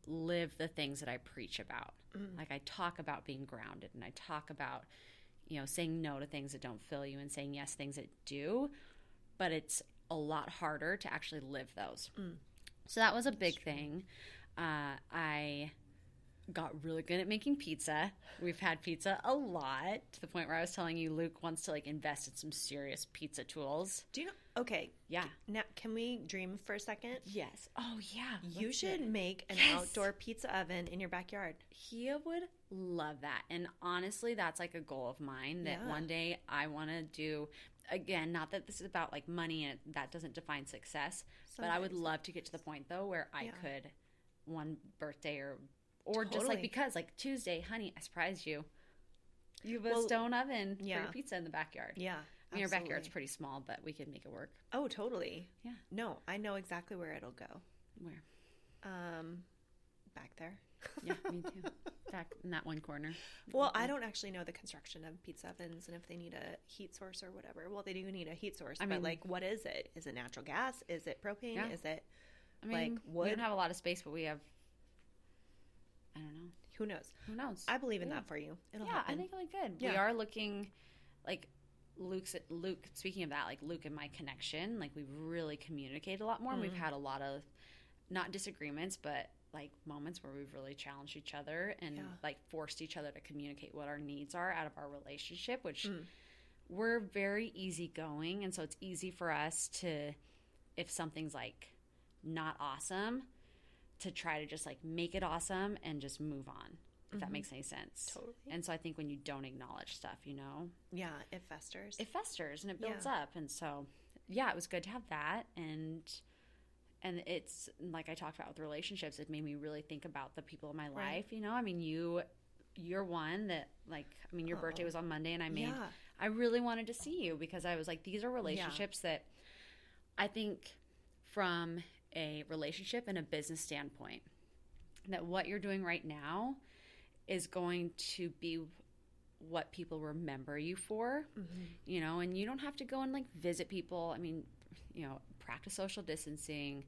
live the things that I preach about. Like I talk about being grounded and I talk about you know saying no to things that don't fill you and saying yes to things that do, but it's a lot harder to actually live those. So that was a big thing. Uh, I got really good at making pizza. We've had pizza a lot to the point where I was telling you Luke wants to like invest in some serious pizza tools. do you know okay Yeah. now can we dream for a second Yes. Oh yeah. you let's should make an Yes. outdoor pizza oven in your backyard He would love that. And honestly, that's like a goal of mine that Yeah. one day I want to do. Again, not that this is about like money and that doesn't define success, but I would love to get to the point though where I Yeah. could one birthday or or just like because like Tuesday, honey, I surprised you. You have a Well, stone oven for your pizza in the backyard. yeah I mean, your backyard's pretty small, but we could make it work. oh totally Yeah. no i know exactly where it'll go Where? um back there Yeah, me too. Back in that one corner. well i don't actually know the construction of pizza ovens and if they need a heat source or whatever well they do need a heat source I but mean- like what is it is it natural gas is it propane Yeah. is it I mean, like, we don't have a lot of space, but we have. I don't know. who knows Who knows? i believe in Yeah. that for you it'll yeah, happen I think it'll be good. We are looking, like Luke's Luke. Speaking of that, like Luke and my connection, like we've really communicate a lot more. and We've had a lot of not disagreements, but like moments where we've really challenged each other and Yeah. like forced each other to communicate what our needs are out of our relationship, which Mm. we're very easygoing, and so it's easy for us to, if something's like not awesome, to try to just like make it awesome and just move on. If that makes any sense. Mm-hmm. Totally. And so I think when you don't acknowledge stuff, you know, yeah it festers it festers and it builds Yeah. up. And so, yeah, it was good to have that. And and it's like I talked about with relationships, it made me really think about the people in my Right. life. You know, I mean, you, you're one that like, I mean, your birthday was on Monday, and I made, Yeah. I really wanted to see you because I was like, these are relationships that I think from a relationship and a business standpoint, that what you're doing right now is going to be what people remember you for Mm-hmm. you know and you don't have to go and like visit people i mean you know practice social distancing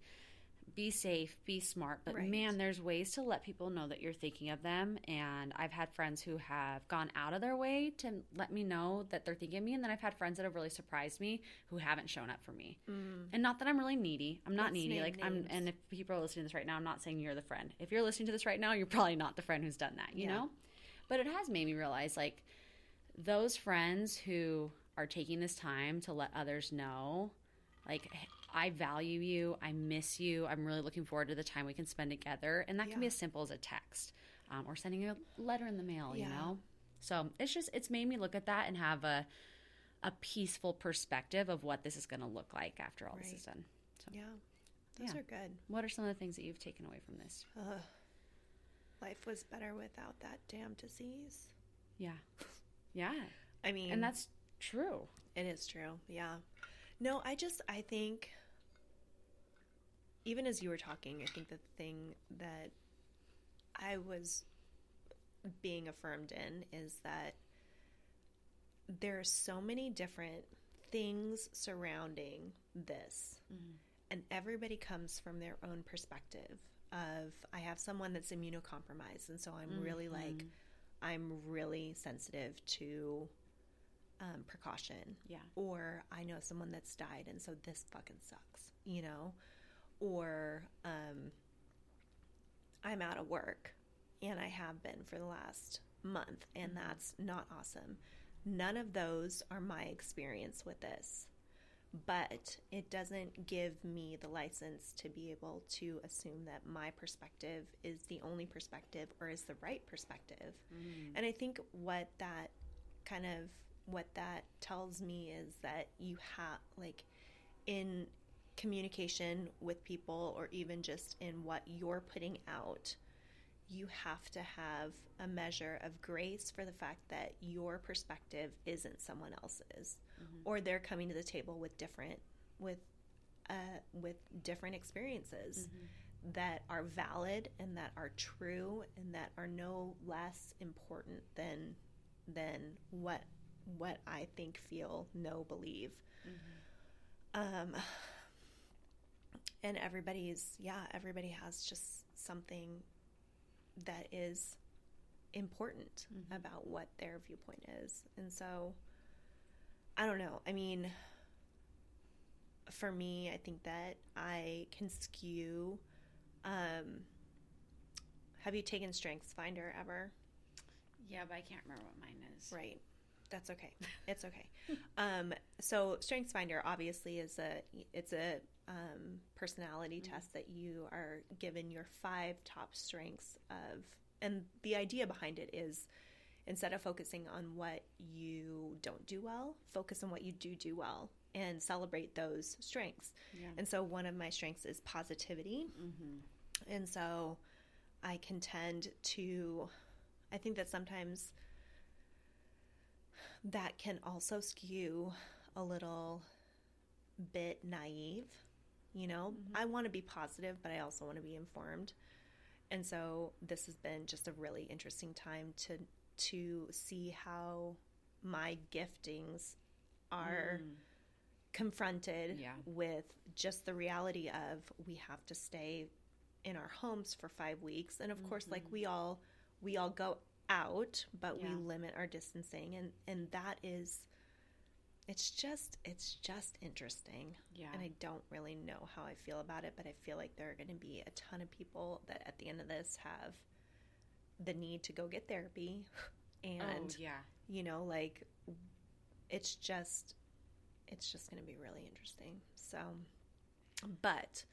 be safe, be smart. But Right. man, there's ways to let people know that you're thinking of them. And I've had friends who have gone out of their way to let me know that they're thinking of me. And then I've had friends that have really surprised me who haven't shown up for me. And not that I'm really needy. I'm not Let's needy. Like I'm. And if people are listening to this right now, I'm not saying you're the friend. If you're listening to this right now, you're probably not the friend who's done that. You Yeah. know. But it has made me realize like those friends who are taking this time to let others know like I value you, I miss you, I'm really looking forward to the time we can spend together, and that can be as simple as a text um, or sending a letter in the mail, you know. So it's just it's made me look at that and have a a peaceful perspective of what this is going to look like after all this is done. So, Yeah. Those Yeah. are good. what are some of the things that you've taken away from this? Ugh. Life was better without that damn disease. Yeah, yeah, I mean, and that's true. It is true. Yeah. No, I just I think even as you were talking, I think the thing that I was being affirmed in is that there are so many different things surrounding this. And everybody comes from their own perspective of I have someone that's immunocompromised and so I'm really like I'm really sensitive to um, precaution Yeah. or I know someone that's died and so this fucking sucks, you know? Or um, I'm out of work and I have been for the last month and that's not awesome. None of those are my experience with this. But it doesn't give me the license to be able to assume that my perspective is the only perspective or is the right perspective. And I think what that kind of what that tells me is that you have like in communication with people or even just in what you're putting out you have to have a measure of grace for the fact that your perspective isn't someone else's. Or they're coming to the table with different with uh, with different experiences that are valid and that are true and that are no less important than than what what I think, feel, know, believe. Um, and everybody's yeah, everybody has just something that is important about what their viewpoint is, and so I don't know. I mean, for me, I think that I can skew. Um, have you taken Strengths Finder ever? Yeah, but I can't remember what mine is. Right. That's okay. It's okay. um, so Strengths Finder obviously is a it's a um, personality test that you are given your five top strengths of, and the idea behind it is instead of focusing on what you don't do well, focus on what you do do well and celebrate those strengths. Yeah. And so one of my strengths is positivity. And so I can tend to, I think that sometimes that can also skew a little bit naive. You know, mm-hmm. I want to be positive, but I also want to be informed. And so this has been just a really interesting time to to see how my giftings are mm. confronted Yeah. with just the reality of we have to stay in our homes for 5 weeks. And of course like mm-hmm. we all we all go out but we limit our distancing. And and that is it's just it's just interesting Yeah. and i don't really know how i feel about it but i feel like there are going to be a ton of people that at the end of this have the need to go get therapy oh, and oh, yeah. you know like it's just it's just going to be really interesting so but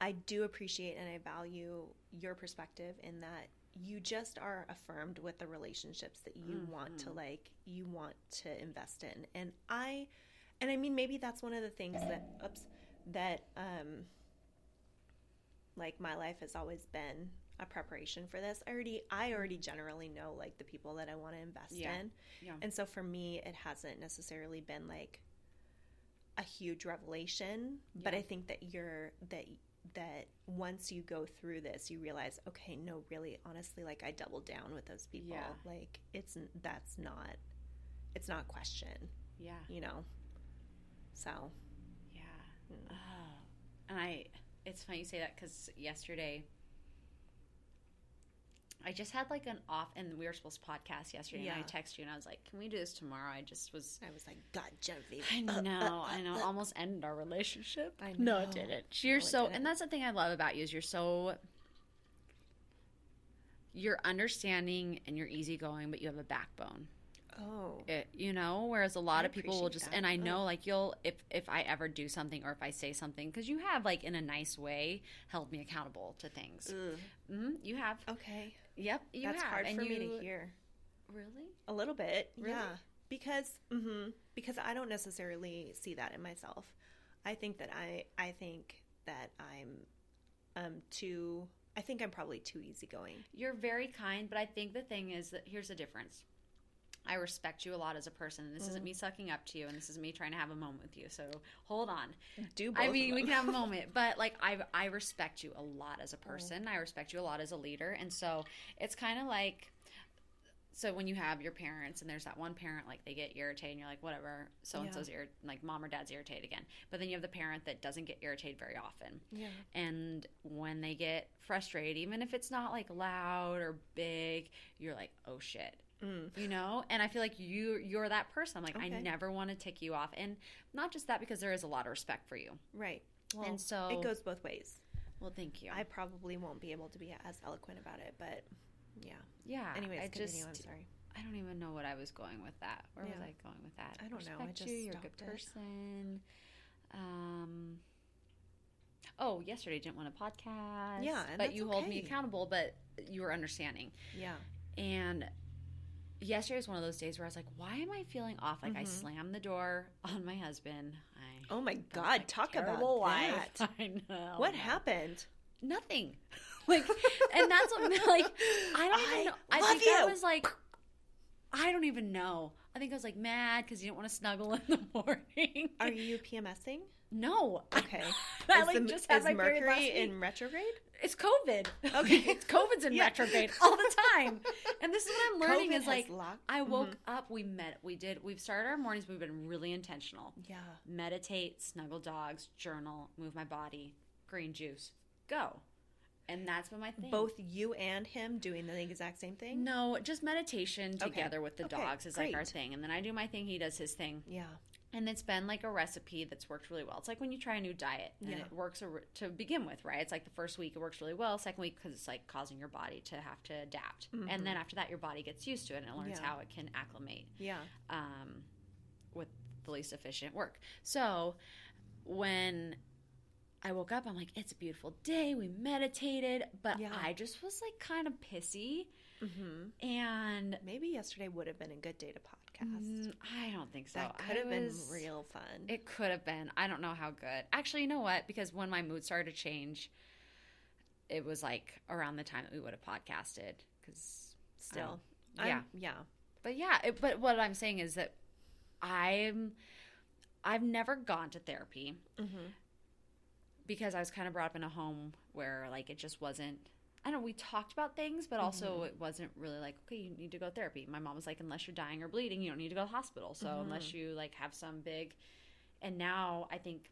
i do appreciate and i value your perspective in that you just are affirmed with the relationships that you want to like you want to invest in. And i and i mean maybe that's one of the things that oops that um like my life has always been a preparation for this. I already i already generally know like the people that i want to invest Yeah. in. Yeah. and so for me it hasn't necessarily been like a huge revelation but i think that you're that that once you go through this you realize okay no really honestly like i doubled down with those people Yeah. like it's that's not it's not a question Yeah. you know so Yeah. Mm. Oh. And I it's funny you say that because yesterday I just had like an off, and we were supposed to podcast yesterday. And I texted you and I was like, "Can we do this tomorrow?" I just was. I was like, God, Genevieve. I uh, know, uh, I know. uh, Almost ended our relationship. I No, know. it didn't. You're No, so, didn't. and that's the thing I love about you is you're so. You're understanding and you're easygoing, but you have a backbone. Oh. it, you know whereas a lot I of people will just that. and i know Oh. like you'll if if i ever do something or if i say something because you have like in a nice way held me accountable to things Ugh. hmm you have Okay. yep you That's have hard and for me to hear. really A little bit. Really? Yeah. Because mm-hmm, because I don't necessarily see that in myself. I think that I I think that I'm um too I think I'm probably too easygoing. you're very kind but i think the thing is that here's the difference I respect you a lot as a person. And this isn't mm-hmm. me sucking up to you, and this is me trying to have a moment with you. So hold on. Do both I mean, we can have a moment, but like I, I respect you a lot as a oh. person. I respect you a lot as a leader, and so it's kind of like, so when you have your parents, and there's that one parent like they get irritated, and you're like, whatever, so and so's like mom or dad's irritated again. But then you have the parent that doesn't get irritated very often, Yeah. and when they get frustrated, even if it's not like loud or big, you're like, oh shit. Mm. You know, and I feel like you you're that person. I'm like, I never want to tick you off, and not just that because there is a lot of respect for you. Right. Well, And so- it goes both ways. Well, thank you. I probably won't be able to be as eloquent about it, but yeah. yeah. Anyways, I continue. just I'm sorry. I don't even know what I was going with that. Where was I going with that? I don't know. I Respect just you. You're a good it. person. Um. Oh, yesterday I didn't want a podcast. Yeah, but you hold me accountable. But you were understanding. Yeah. And yesterday was one of those days where I was like, "Why am I feeling off?" Like I Mhm. slammed the door on my husband. I Oh my God! Talk about life. that. I know. What I happened? Nothing. Like, and that's what like I don't even I know. I love think I was like, I don't even know. I think I was like mad because you didn't want to snuggle in the morning. Are you PMSing? no. Okay. I like the, just had my Mercury in retrograde? It's COVID. Okay. it's COVID's in Yeah. retrograde all the time. And this is what I'm learning COVID is like locked- I woke Mhm. up, we met, we did, we've started our mornings, we've been really intentional. Yeah. Meditate, snuggle dogs, journal, move my body, green juice, go. And that's been my thing. Both you and him doing the exact same thing? No, just meditation Okay. together with the Okay, dogs is like our thing. And then I do my thing, he does his thing. Yeah. And it's been like a recipe that's worked really well. It's like when you try a new diet and Yeah. it works a, to begin with, right? It's like the first week it works really well, second week because it's like causing your body to have to adapt. And then after that, your body gets used to it and it learns Mm-hmm. Yeah. how it can acclimate Yeah. um, with the least efficient work. So when I woke up, I'm like, it's a beautiful day. We meditated, but Yeah. I just was like kind of pissy. hmm And Maybe yesterday would have been a good day to podcast. Mm, I don't think so. that could have been real fun. It could have been. I don't know how good. Actually, you know what? Because when my mood started to change, it was like around the time that we would have podcasted. Because Still. um, yeah. I'm- yeah. but yeah. It, but what I'm saying is that I'm. I've never gone to therapy Mm-hmm. because I was kind of brought up in a home where like it just wasn't. I don't know. We talked about things, but also Mm-hmm. it wasn't really like okay, you need to go to therapy. My mom was like, unless you're dying or bleeding, you don't need to go to the hospital. So unless Mm-hmm. you like have some big, and now I think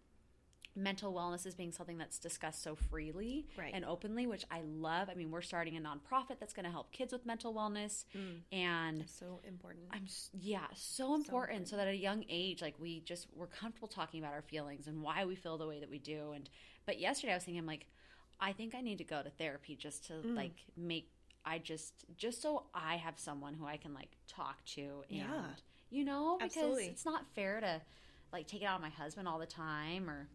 mental wellness is being something that's discussed so freely Right. and openly, which I love. I mean, we're starting a nonprofit that's going to help kids with mental wellness, Mm. and So important. I'm yeah, so important. So that at a young age, like we just we're comfortable talking about our feelings and why we feel the way that we do. And but yesterday I was thinking, I'm like, I think I need to go to therapy just to Mm. like make I just just so I have someone who I can like talk to and Yeah. you know because Absolutely. it's not fair to like take it out on my husband all the time or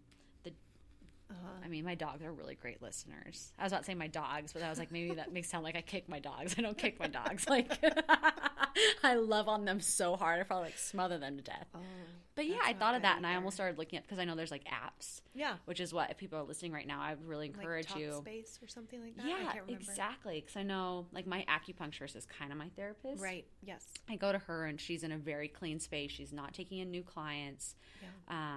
Uh-huh. I mean, my dogs are really great listeners. I was about to say my dogs, but I was like, maybe that makes sound like I kick my dogs. I don't kick my dogs. Like, I love on them so hard. I probably like smother them to death. Oh, But yeah, I thought of that, and I almost started looking at because I know there's like apps, yeah. which is what if people are listening right now, I would really encourage like you. Talkspace or something like that. I Yeah, can't remember. exactly. Because I know, like, my acupuncturist is kind of my therapist. Right. Yes. I go to her, and she's in a very clean space. She's not taking in new clients. Yeah.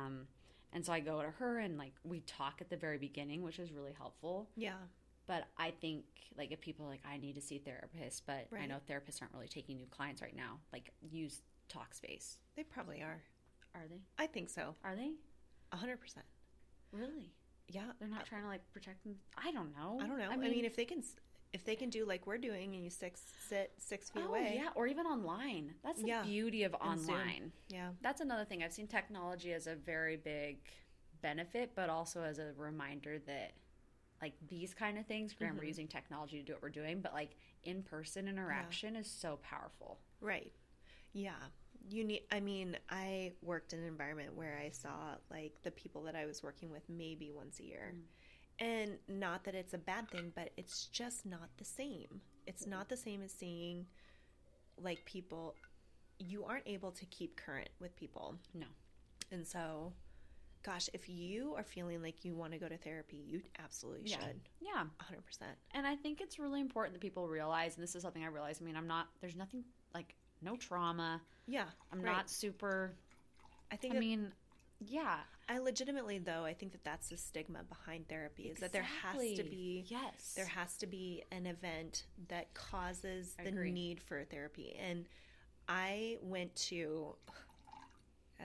Um, and so I go to her, and like we talk at the very beginning, which is really helpful. Yeah. But I think like if people are like I need to see therapists, but I know therapists aren't really taking new clients right now. Like use Talkspace. They probably are. Are they? I think so. Are they? A hundred percent. Really? yeah, They're not trying to like protect them. I don't know. I don't know. I mean, if they can, if they can do like we're doing, and you six sit six feet oh, away, yeah, or even online. That's the Yeah. beauty of online. yeah, That's another thing. I've seen technology as a very big benefit, but also as a reminder that like these kind of things, granted, we're Mhm. using technology to do what we're doing, but like in person interaction is so powerful. right, yeah. You need. I mean, I worked in an environment where I saw like the people that I was working with maybe once a year, Mm. And not that it's a bad thing, but it's just not the same. It's not the same as seeing like people. You aren't able to keep current with people. No. And so, gosh, if you are feeling like you want to go to therapy, you absolutely Yeah. should. Yeah. 100%. And I think it's really important that people realize, and this is something I realize. I mean, I'm not, there's nothing like no trauma. Yeah. I'm right. not super, I think I mean, yeah. I legitimately though, I think that that's the stigma behind therapy is that there has to be yes. there has to be an event that causes the Agree. need for therapy. And I went to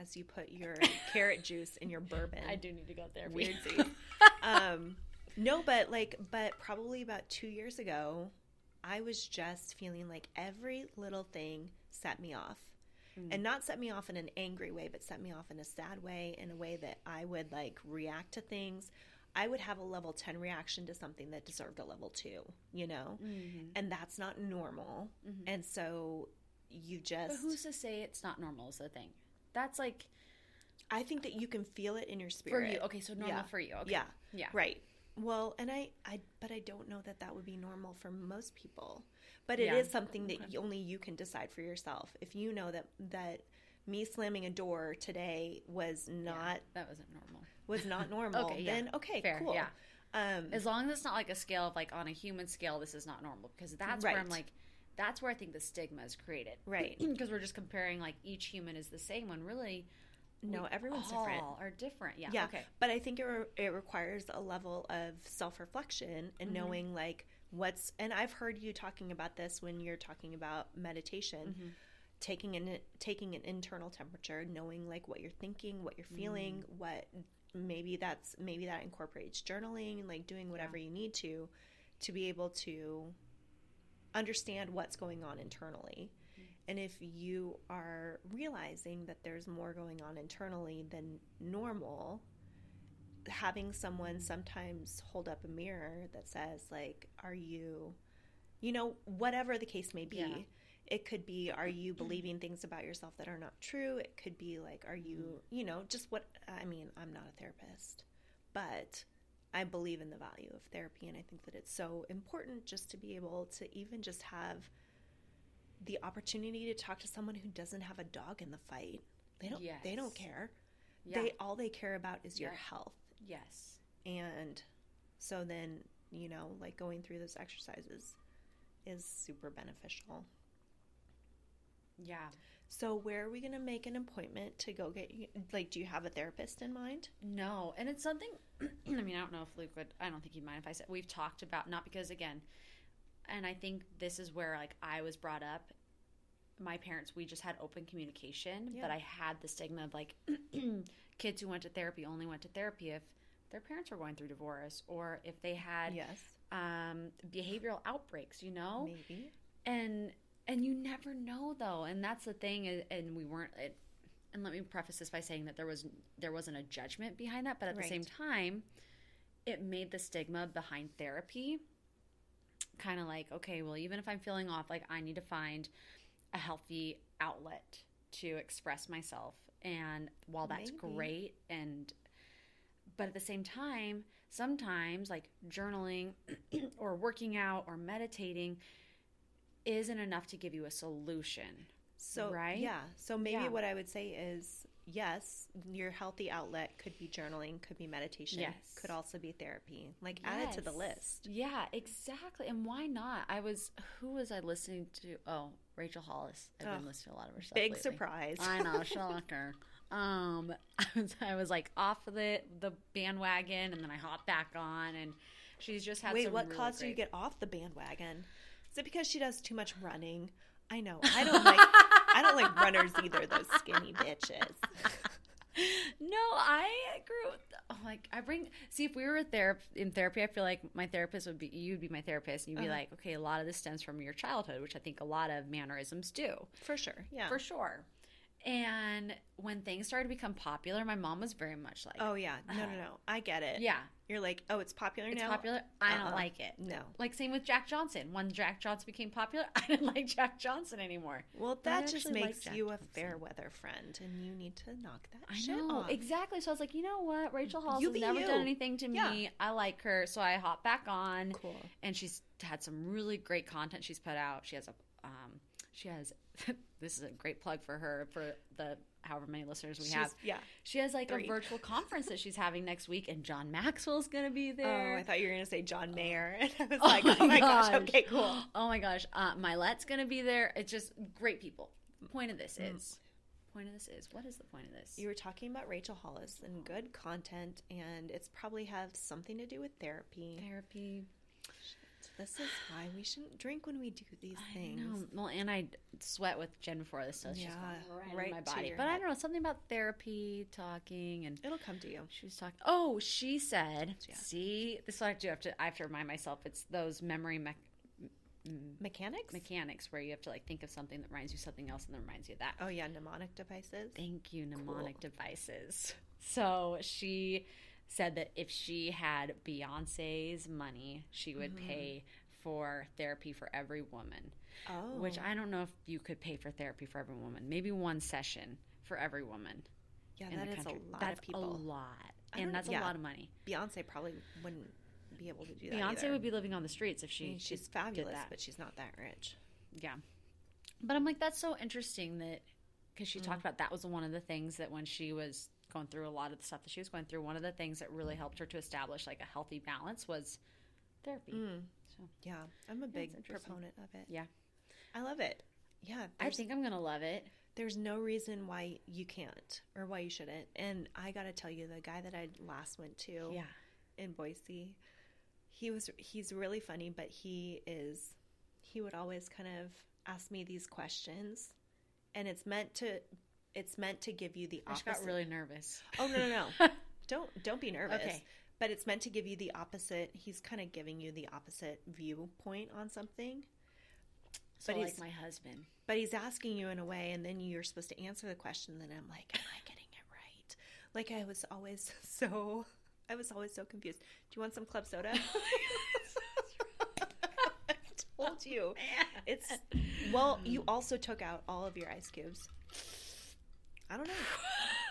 as you put your carrot juice in your bourbon. I do need to go there. Weirdly. um, no, but like, but probably about two years ago, I was just feeling like every little thing set me off. Mm. And not set me off in an angry way, but set me off in a sad way, in a way that I would like react to things. I would have a level 10 reaction to something that deserved a level 2, you know? Mhm. And that's not normal. Mhm. And so you But just, who's to say it's not normal? Is the thing. That's like I think that you can feel it in your for spirit. you. Okay, so normal Yeah. for you. Okay. Yeah. Yeah. Right. Well, and I, I, but I don't know that that would be normal for most people. But it Yeah. is something that Okay. only you can decide for yourself. If you know that that me slamming a door today was not That wasn't normal. was not normal, Okay, yeah. then okay, Fair, cool. yeah. Um, As long as it's not like a scale of like on a human scale, this is not normal because that's where I'm like, that's where I think the stigma is created. Right. Because we're just comparing like each human is the same when really no, everyone's all different. are different. Yeah. Yeah. Okay. But I think it, re- it requires a level of self reflection and Mhm. knowing like what's. And I've heard you talking about this when you're talking about meditation, Mhm. taking an taking an internal temperature, knowing like what you're thinking, what you're feeling, Mm. what maybe that's maybe that incorporates journaling, like doing whatever you need to, to be able to understand what's going on internally. Mm. And if you are realizing that there's more going on internally than normal, having someone sometimes hold up a mirror that says, like, are you, you know, whatever the case may be. Yeah. It could be, are you mm-hmm. believing things about yourself that are not true? It could be like, are you, mm-hmm. you know, just what, I mean, I'm not a therapist, but I believe in the value of therapy. And I think that it's so important just to be able to even just have the opportunity to talk to someone who doesn't have a dog in the fight. They don't, they don't care. Yeah. They, all they care about is your Yeah. health. Yes. And so then, you know, like going through those exercises is super beneficial. Yeah. So where are we going to make an appointment to go get you? Like, do you have a therapist in mind? No, and it's something. I mean, I don't know if Luke would. I don't think he'd mind if I said we've talked about not because again, and I think this is where like I was brought up. My parents, we just had open communication, Yeah. but I had the stigma of like kids who went to therapy only went to therapy if their parents were going through divorce or if they had Yes, um, behavioral outbreaks, you know? Maybe. and and you never know though and that's the thing and- we weren't it, and let me preface this by saying that there was there wasn't a judgment behind that but at the same time it made the stigma behind therapy kind of like okay well even if i'm feeling off like i need to find a healthy outlet to express myself and while that's Maybe. great and but at the same time sometimes like journaling or working out or meditating isn't enough to give you a solution So Right? yeah. So maybe Yeah. what I would say is yes, your healthy outlet could be journaling, could be meditation, Yes. could also be therapy. Like add it to the list. yeah exactly and why not i was who was i listening to oh rachel hollis i've Oh, been listening to a lot of her stuff Big lately. surprise. I know, shocker. Um, I was, I was like off of the the bandwagon, and then I hopped back on, and she's just had. Wait, what really caused you to get off the bandwagon? Is it because she does too much running? I know. I don't like I don't like runners either, those skinny bitches. No, I grew. like I bring see if we were there in therapy, I feel like my therapist would be you'd be my therapist, and you'd be Uh-huh. like, okay, a lot of this stems from your childhood, which I think a lot of mannerisms do. For sure. Yeah. for sure. And when things started to become popular, my mom was very much like, Oh yeah. No, no, no. I get it. yeah, You're like, oh, it's popular it's now. popular. I don't Uh-uh. like it. No. Like same with Jack Johnson. When Jack Johnson became popular, I didn't like Jack Johnson anymore. Well, that just makes you a Johnson. fair weather friend, and you need to knock that I shit know off. exactly. So I was like, you know what, Rachel Hollis You has never you. done anything to me. Yeah. I like her, so I hop back on. Cool. and she's had some really great content she's put out. She has a um, she has this is a great plug for her for the however many listeners we She's- have. Yeah. She has like Three. a virtual conference that she's having next week, and John Maxwell's gonna be there. Oh. I thought you were gonna say John Mayer, and I was Oh like, my oh my gosh. gosh. Okay, cool. Oh my gosh, uh, Milette's gonna be there. It's just great people. Point of this Mm. is, point of this is, what is the point of this? You were talking about Rachel Hollis and good content, and it's probably have something to do with therapy. Therapy. This is why we shouldn't drink when we do these I things. know. Well, and I sweat with Jen before this, so it's just Yeah, right, right in my body. But I don't know something about therapy, talking, and It'll come to you. She was talking. Oh, she said. Yeah. See, this is what I do. Have to. I have to remind myself. It's those memory me- Mechanics? mechanics where you have to like think of something that reminds you of something else, and then reminds you of that. oh yeah, mnemonic devices. Thank you, mnemonic Cool. devices. So she said that if she had Beyonce's money, she would Mm-hmm. pay for therapy for every woman. Oh, Which I don't know if you could pay for therapy for every woman. Maybe one session for every woman yeah, that is country. a lot that's of people. a lot, and that's yeah. a lot of money. Beyonce probably wouldn't be able to do that. Beyonce either. would be living on the streets if I she. mean, she's fabulous, but she's not that rich. yeah. But I'm like, that's so interesting that because she Mm. talked about that was one of the things that when she was going through a lot of the stuff that she was going through, one of the things that really helped her to establish like a healthy balance was therapy. Mm. So Yeah, I'm a big proponent of it. Yeah. I love it. Yeah, I think I'm gonna love it. there's no reason why you can't or why you shouldn't. And I got to tell you, the guy that I last went to Yeah. in Boise, he was he's really funny, but he is he would always kind of ask me these questions, and it's meant to it's meant to give you the opposite. I got really nervous. Oh no no no! don't don't be nervous. Okay. But it's meant to give you the opposite. He's kind of giving you the opposite viewpoint on something. So But like he's- my husband. But he's asking you in a way, and then you're supposed to answer the question. Then I'm like, am I getting it right? Like I was always so, I was always so confused. Do you want some club soda? I told you. It's well. You also took out all of your ice cubes. I don't know.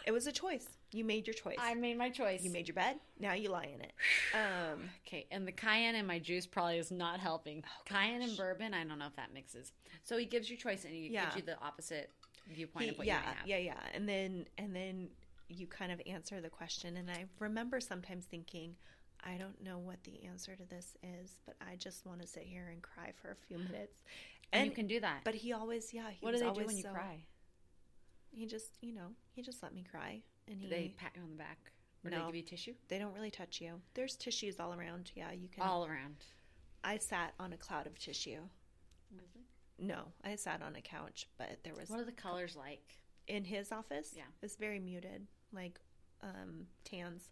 It was a choice. You made your choice. I made my choice. You made your bed. Now you lie in it. Um, Okay, and the cayenne in my juice probably is not helping. cayenne and bourbon, I don't know if that mixes. So he gives you choice and he Yeah. gives you the opposite viewpoint he- of what yeah, you have. yeah, yeah. And then and then you kind of answer the question. And I remember sometimes thinking, I don't know what the answer to this is, but I just want to sit here and cry for a few minutes. And, you can do that. But he always, yeah. He what do they do always when you so- cry? He just, you know, he just let me cry, and Do he. they pat you on the back? Or do they No. give you tissue? they don't really touch you. There's tissues all around. Yeah, you can. All around. I sat on a cloud of tissue. No, I sat on a couch, but there was What are the colors like? in his office. Yeah. It's very muted, like um, tans.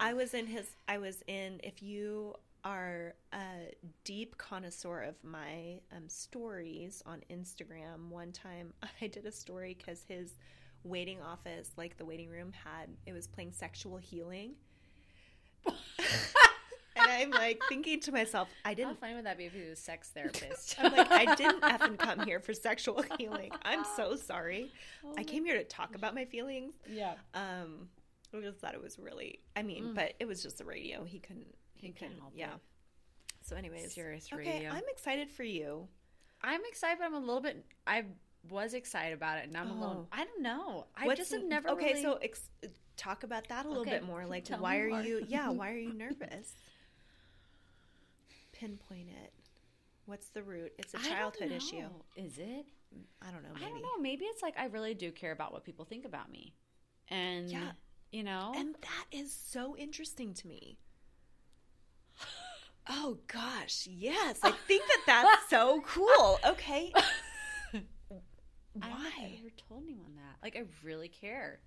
I was in his. I was in. If you are a deep connoisseur of my um, stories on Instagram, one time I did a story because his waiting office, like the waiting room, had it was playing sexual healing. and I'm like thinking to myself, I didn't funny would that be if he was a sex therapist? I'm like, I didn't effing come here for sexual healing. I'm so sorry. I came here to talk about my feelings. yeah. Um, I just thought it was really. I mean, Mm. but it was just the radio. He couldn't. Couldn't couldn't. help yeah. it. So, anyways, Serious okay. radio. I'm excited for you. I'm excited, but I'm a little bit. I was excited about it, and I'm a little. Oh. I don't know. I What's just have never. Okay, really- so ex- talk about that a little Okay, bit more. Like, why are more. you? Yeah, why are you nervous? Pinpoint it. What's the root? It's a childhood issue. Is it? I don't know. Maybe. I don't know. Maybe it's like I really do care about what people think about me, and Yeah. you know, And that is so interesting to me. Oh gosh, yes. I think that that's so cool. Okay. I don't know if Why? I've ever told anyone that. Like I really care.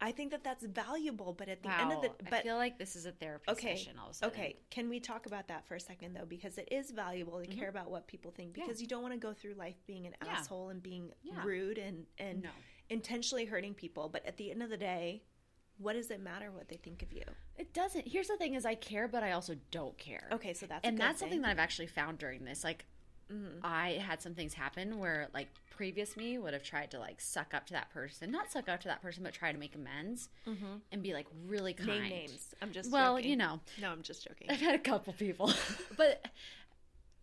I think that that's valuable, but at the wow. end of the but I feel like this is a therapy okay, session all of a sudden. okay, can we talk about that for a second though? Because it is valuable to mm-hmm. care about what people think Yeah. because you don't want to go through life being an Yeah. asshole and being Yeah. rude and and No. intentionally hurting people. But at the end of the day, what does it matter what they think of you? It doesn't. Here's the thing: is I care, but I also don't care. Okay, so that's and that's something thing. that I've actually found during this. Like, Mm-hmm. I had some things happen where, like, previous me would have tried to like suck up to that person, not suck up to that person, but try to make amends and be like really kind. Mm-hmm. Name names. I'm just Well, joking. you know, No, I'm just joking. I've had a couple people, but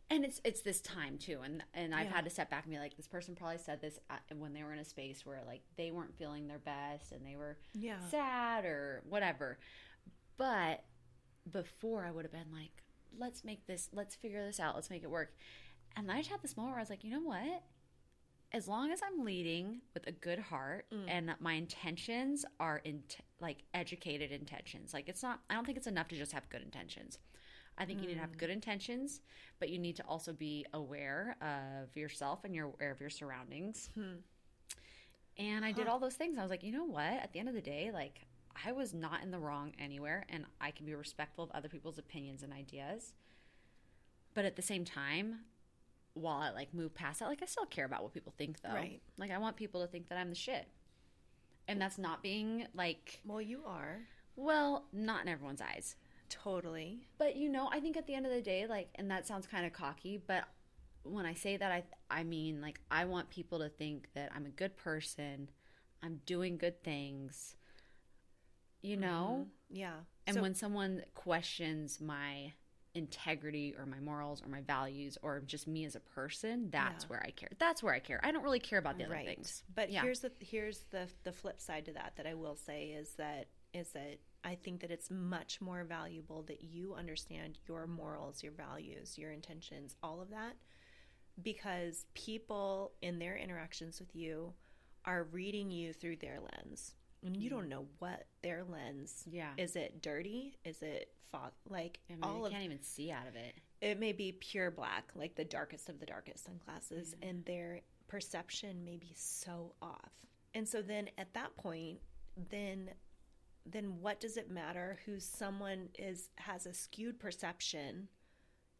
and it's it's this time too, and and I've Yeah. had to step back and be like, this person probably said this uh, when they were in a space where like they weren't feeling their best and they were Yeah. sad or whatever. But before I would have been like, let's make this, let's figure this out, let's make it work. And I just had this moment where I was like, you know what? As long as I'm leading with a good heart mm. and my intentions are in like educated intentions, like it's not, I don't think it's enough to just have good intentions. I think you need to have good hmm. intentions, but you need to also be aware of yourself and you're aware of your surroundings. Hmm. And I did all those things. I was like, you know what? At the end of the day, like I was not in the wrong anywhere and I can be respectful of other people's opinions and ideas. But at the same time, while I like move past that, like I still care about what people think though. Right. Like I want people to think that I'm the shit. And that's not being like, Well, you are well, not in everyone's eyes. Totally. But you know, I think at the end of the day, like, and that sounds kind of cocky, but when I say that, I I mean like I want people to think that I'm a good person, I'm doing good things, you know. Mm-hmm. Yeah. And So- when someone questions my integrity or my morals or my values or just me as a person, that's Yeah. where I care. That's where I care. I don't really care about the other things. But Yeah. here's the here's the the flip side to that that I will say is that is that I think that it's much more valuable that you understand your morals, your values, your intentions, all of that because people in their interactions with you are reading you through their lens. And you don't know what their lens. Mm. Yeah. Is it dirty? Is it fog? Like I mean, all you of can't even see out of it. it may be pure black, like the darkest of the darkest sunglasses, and their perception may be so off. And so then at that point, then then what does it matter who someone is has a skewed perception?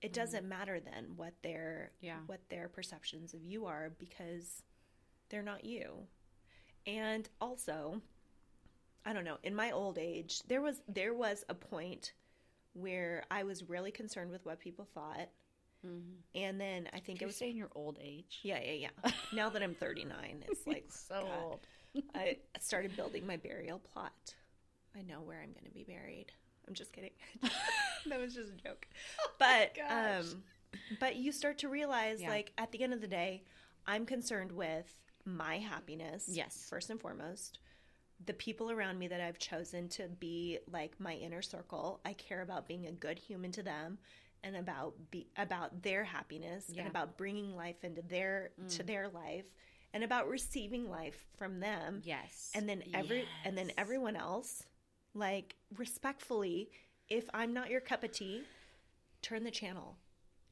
It mm-hmm. doesn't matter then what their Yeah. what their perceptions of you are because they're not you. And also, I don't know, in my old age, there was there was a point where I was really concerned with what people thought. Mm-hmm. And then I think it was saying your old age. yeah, yeah, yeah. now that I'm 39, it's like So God. old. I started building my burial plot. I know where I'm going to be buried. I'm just kidding. that was just a joke. But um but you start to realize Yeah. like at the end of the day, I'm concerned with my happiness. Yes. First and foremost. The people around me that I've chosen to be like my inner circle, I care about being a good human to them and about be about their happiness Yeah. and about bringing life into their to their life and about receiving life from them Yes. and then every and then everyone else like respectfully if i'm not your cup of tea turn the channel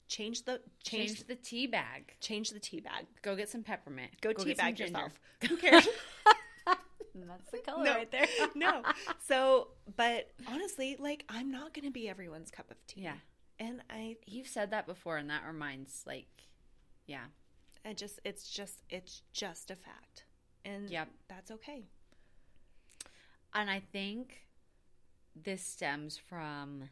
change the change change the tea bag. change the tea bag Go get some peppermint. go, get tea bag yourself who cares That's the color No. right there. no so but honestly like i'm not gonna be everyone's cup of tea Yeah. and i You've said that before, and that reminds, like, yeah, i just it's just it's just a fact and Yep. that's okay and I think this stems from.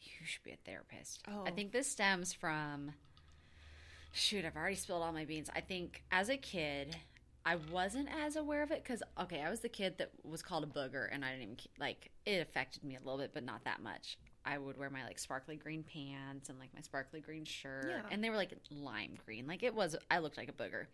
You should be a therapist. Oh. I think this stems from. Shoot, I've already spilled all my beans. I think as a kid, I wasn't as aware of it because okay, I was the kid that was called a booger, and I didn't even like it affected me a little bit, but not that much. I would wear my like sparkly green pants and like my sparkly green shirt, Yeah. and they were like lime green. Like it was, I looked like a booger,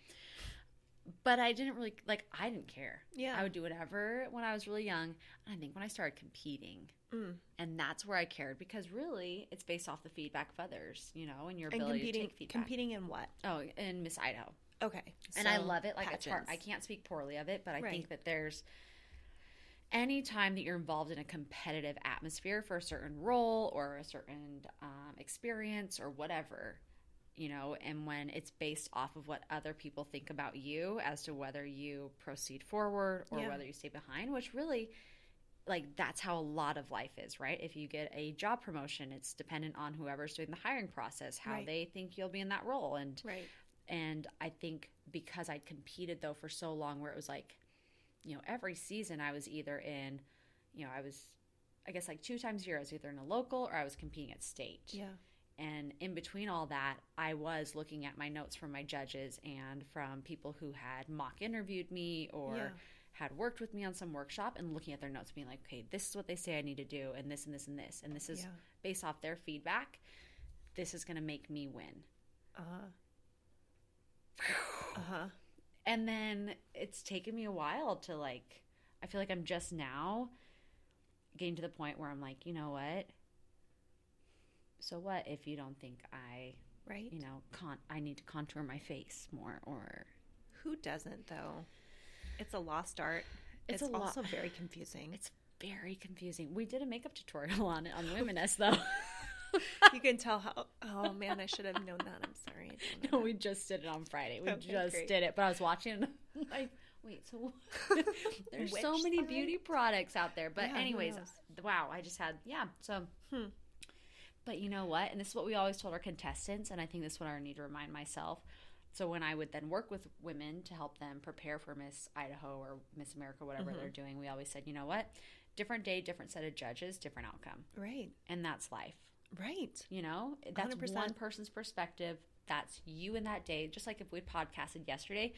but I didn't really like. I didn't care. Yeah. I would do whatever when I was really young. And I think when I started competing, Mm. and that's where I cared because really it's based off the feedback of others, you know, and your and ability competing to take feedback. competing in what Oh, in Miss Idaho okay and I love it. Like it's part, I can't speak poorly of it, but I Right. think that there's any time that you're involved in a competitive atmosphere for a certain role or a certain um, experience or whatever, you know, and when it's based off of what other people think about you as to whether you proceed forward or Yeah. whether you stay behind, which really like that's how a lot of life is, right? If you get a job promotion, it's dependent on whoever's doing the hiring process, how Right. they think you'll be in that role and Right. and I think because I'd competed though for so long where it was like, you know, every season I was either in, you know, I was, I guess like two times a year, I was either in a local or I was competing at state. Yeah. And in between all that, I was looking at my notes from my judges and from people who had mock interviewed me or Yeah. had worked with me on some workshop and looking at their notes, being like, okay, this is what they say I need to do, and this and this and this. And this is Yeah. based off their feedback. This is going to make me win. Uh huh. Uh huh. and then it's taken me a while to like i feel like i'm just now getting to the point where i'm like you know what so what if you don't think i Right. you know con- i need to contour my face more or Who doesn't though? It's a lost art. It's It's, a lo- also very confusing. it's very confusing we did a makeup tutorial on it on womeness though you can tell how. Oh man, I should have known that. I'm sorry. No know we just did it on friday we Okay, just great. did it but i was watching it and I'm like wait so there's so many side? beauty products out there but Yeah, anyways wow i just had yeah so Hmm. But you know what and this is what we always told our contestants and i think this is what i need to remind myself so when i would then work with women to help them prepare for miss idaho or miss america whatever Mm-hmm. they're doing we always said you know what different day different set of judges different outcome Right. and that's life Right. you know that's 100%. one person's perspective that's you in that day just like if we'd podcasted yesterday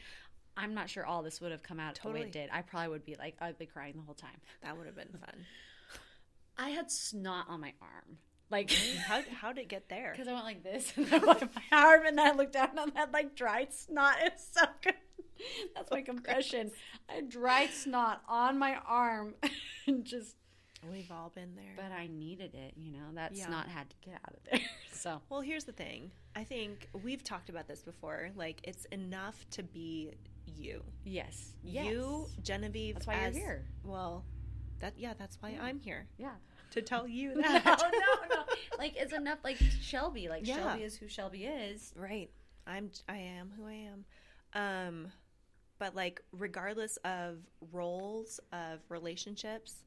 i'm not sure all this would have come out the way Totally. it did i probably would be like i'd be crying the whole time That would have been fun. i had snot on my arm like How how did it get there? because i went like this and then my arm and then i looked down and I had like dried snot it's so good that's oh, my confession i had dried snot on my arm and just We've all been there. but i needed it you know that Yeah. snot had to get out of there so Well, here's the thing. I think we've talked about this before. Like, it's enough to be you. yes You, Yes. Genevieve. That's why you're here. Well, that yeah, that's why I'm here yeah to tell you no, that. no, no. Like it's enough. Like Shelby. Like Yeah. Shelby is who Shelby is. Right. I'm I am who I am. Um but like regardless of roles of relationships,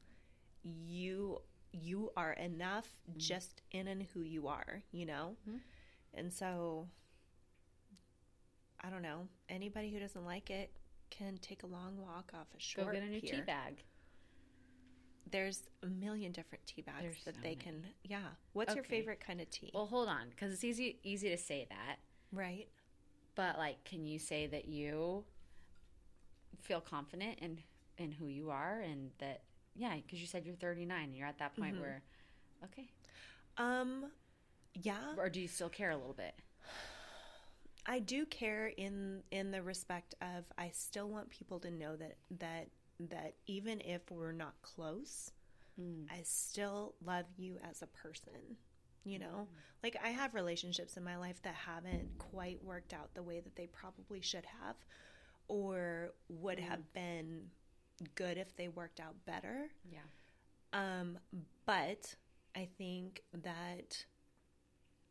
you you are enough just in and who you are, you know? Mhm. And so I don't know. Anybody who doesn't like it can take a long walk off a short Go get a new pier. tea bag. There's a million different tea bags There's that so they many. can Yeah. What's your favorite kind of tea? Well, hold on, because it's easy easy to say that, right. but like, can you say that you feel confident in in who you are and that yeah, because you said you're 39 and you're at that point Mhm. where okay, Um yeah. or do you still care a little bit? I do care in in the respect of I still want people to know that that that even if we're not close, Mm. I still love you as a person. You know, like I have relationships in my life that haven't quite worked out the way that they probably should have, or would have been good if they worked out better. Yeah. Um, but I think that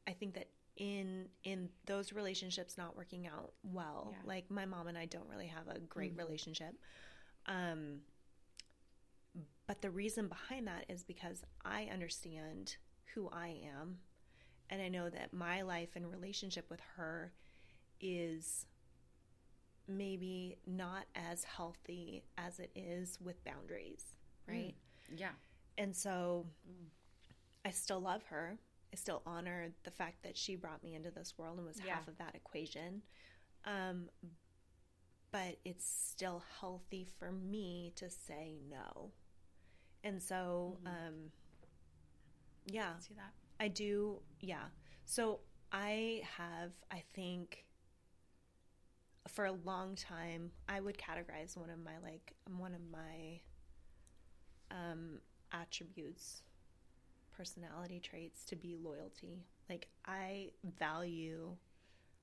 I think that in in those relationships not working out well, Yeah. like my mom and I don't really have a great relationship. Um, but the reason behind that is because I understand who I am, and I know that my life and relationship with her is maybe not as healthy as it is with boundaries, right? Yeah. And so I still love her. I still honor the fact that she brought me into this world and was Yeah. half of that equation. Um, but it's still healthy for me to say no. And so, um, yeah, See that? I do. Yeah. So I have, I think, for a long time, I would categorize one of my like one of my um, attributes, personality traits to be loyalty. Like I value,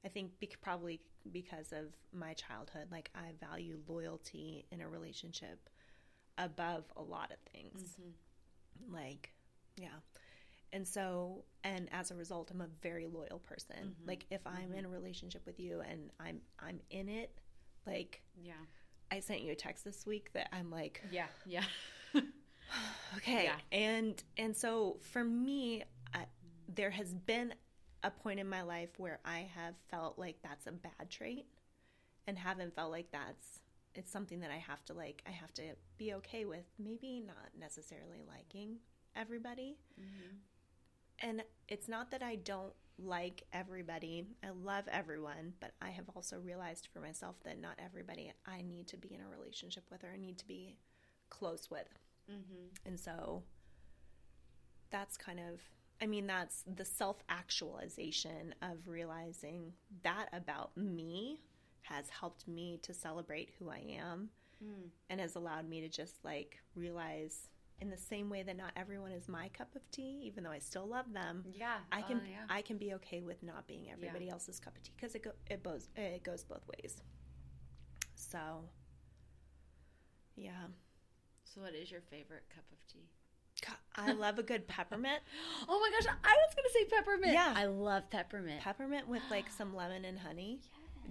I think bec probably because of my childhood, like I value loyalty in a relationship above a lot of things. Mm-hmm. Like, yeah. and so and as a result i'm a very loyal person mm-hmm. like if i'm mm-hmm. in a relationship with you and i'm i'm in it like Yeah. i sent you a text this week that i'm like Yeah. Yeah. okay Yeah. and and so for me I, there has been a point in my life where i have felt like that's a bad trait and haven't felt like that's it's something that i have to like i have to be okay with maybe not necessarily liking everybody. Mm-hmm. And it's not that i don't like everybody i love everyone but i have also realized for myself that not everybody i need to be in a relationship with or i need to be close with. Mm-hmm. And so that's kind of, I mean, that's the self actualization of realizing that about me has helped me to celebrate who I am and has allowed me to just like realize in the same way that not everyone is my cup of tea, even though I still love them. Yeah. I can Uh, yeah. I can be okay with not being everybody else's cup of tea because it go, it goes it goes both ways. So, yeah. So, what is your favorite cup of tea? I love a good peppermint. Oh my gosh, I was gonna say peppermint. Yeah. I love peppermint. Peppermint with like some lemon and honey.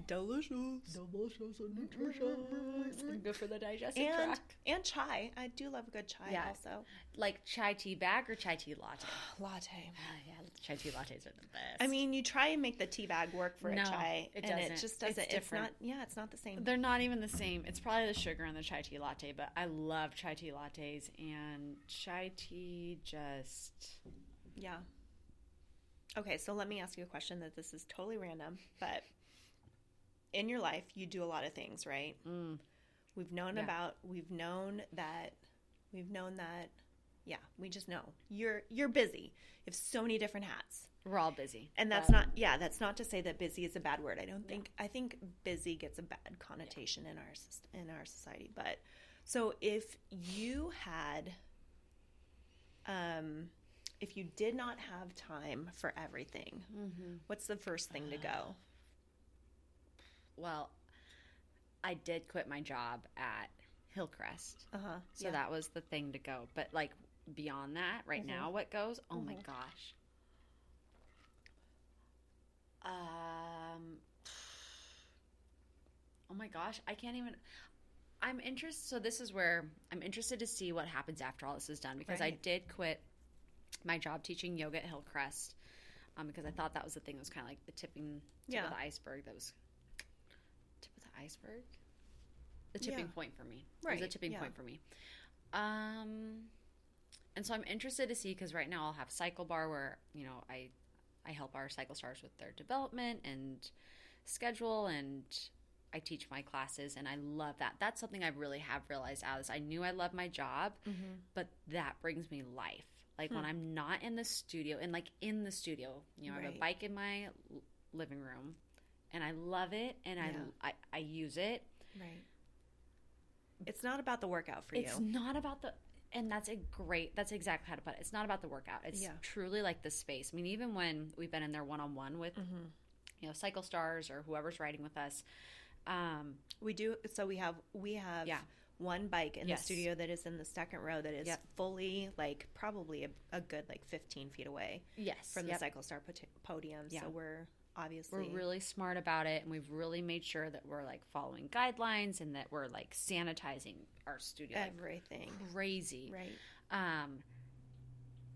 Delicious. Delicious and mm-hmm, nutritious. Mm-hmm, mm-hmm. Good for the digestive And tract. and chai. I do love a good chai Yeah. also. Like chai tea bag or chai tea latte. Latte. Ah, yeah, chai tea lattes are the best. I mean, you try and make the tea bag work for No, a chai, it and it just doesn't. It's, different. not. Yeah, it's not the same. they're not even the same. It's probably the sugar in the chai tea latte, but I love chai tea lattes and chai tea just Yeah. Okay, so let me ask you a question that this is totally random, but in your life, you do a lot of things, right? mm, We've known Yeah. about, we've known that, we've known that, yeah, we just know you're you're busy. You have so many different hats, we're all busy. and that's not, yeah, that's not to say that busy is a bad word. I don't think. I think busy gets a bad connotation in our in our society. But so if you had, um, if you did not have time for everything, Mm-hmm. what's the first thing to go? Well, I did quit my job at Hillcrest. Uh huh. So that was the thing to go. But like beyond that, right now what goes? Oh my gosh. Um Oh my gosh, I can't even I'm interested so this is where I'm interested to see what happens after all this is done because I did quit my job teaching yoga at Hillcrest. Um, because I thought that was the thing that was kind of like the tipping tip Yeah. of the iceberg that was tip of the iceberg? The tipping Yeah. point for me. It was a tipping yeah. point for me. Um and so i'm interested to see because right now i'll have cycle bar where you know i i help our cycle stars with their development and schedule and i teach my classes and i love that. That's something i really have realized as i knew i loved my job Mm-hmm. but that brings me life. Like when i'm not in the studio and like in the studio you know i have a bike in my living room and i love it and Yeah. I, I i use it Right. It's not about the workout for it's you. It's not about the and that's a great that's exactly how to put it it's not about the workout it's Yeah. truly like the space i mean even when we've been in there one-on-one with Mm-hmm. you know cycle stars or whoever's riding with us um We do. So we have we have Yeah. one bike in Yes. the studio that is in the second row that is Yep. fully like probably a, a good like 15 feet away yes from yep. the Cycle Star podium. Yeah. So we're obviously we're really smart about it and we've really made sure that we're like following guidelines and that we're like sanitizing our studio like everything crazy right. Um,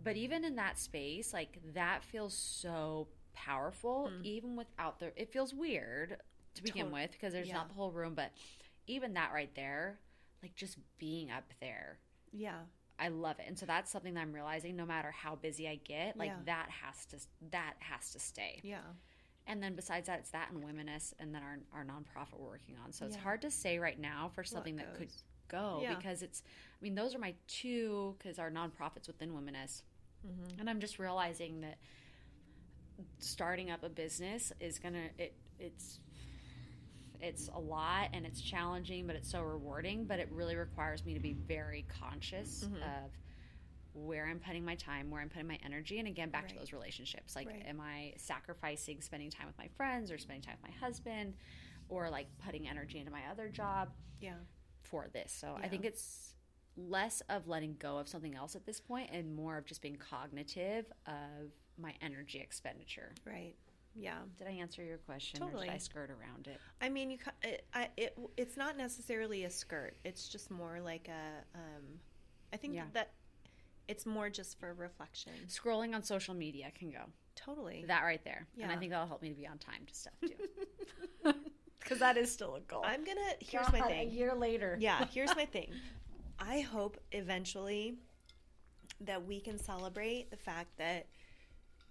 but even in that space, like that feels so powerful, even without the. It feels weird to begin with because there's yeah. not the whole room, but even that right there, like just being up there, Yeah. I love it. And so that's something that I'm realizing. No matter how busy I get, like Yeah. that has to that has to stay. Yeah. And then besides that, it's that and Womeness, and then our our nonprofit we're working on. So it's Yeah. hard to say right now for something that could go Yeah. because it's. I mean, those are my two because our nonprofits within Womeness, Mm-hmm. and I'm just realizing that starting up a business is gonna it it's it's a lot and it's challenging but it's so rewarding but it really requires me to be very conscious Mm-hmm. of where i'm putting my time where i'm putting my energy and again back to those relationships like Right. am i sacrificing spending time with my friends or spending time with my husband or like putting energy into my other job Yeah. for this so i think it's less of letting go of something else at this point and more of just being cognitive of my energy expenditure. Right. Yeah. Did I answer your question or Totally. did I skirt around it? I mean, you. It, I, it. It's not necessarily a skirt. It's just more like a. Um, I think Yeah. that it's more just for reflection. Scrolling on social media can go. Totally. That right there. And I think that'll help me to be on time to stuff too. Because that is still a goal. I'm gonna. Here's my thing. A year later. yeah, here's my thing. I hope eventually that we can celebrate the fact that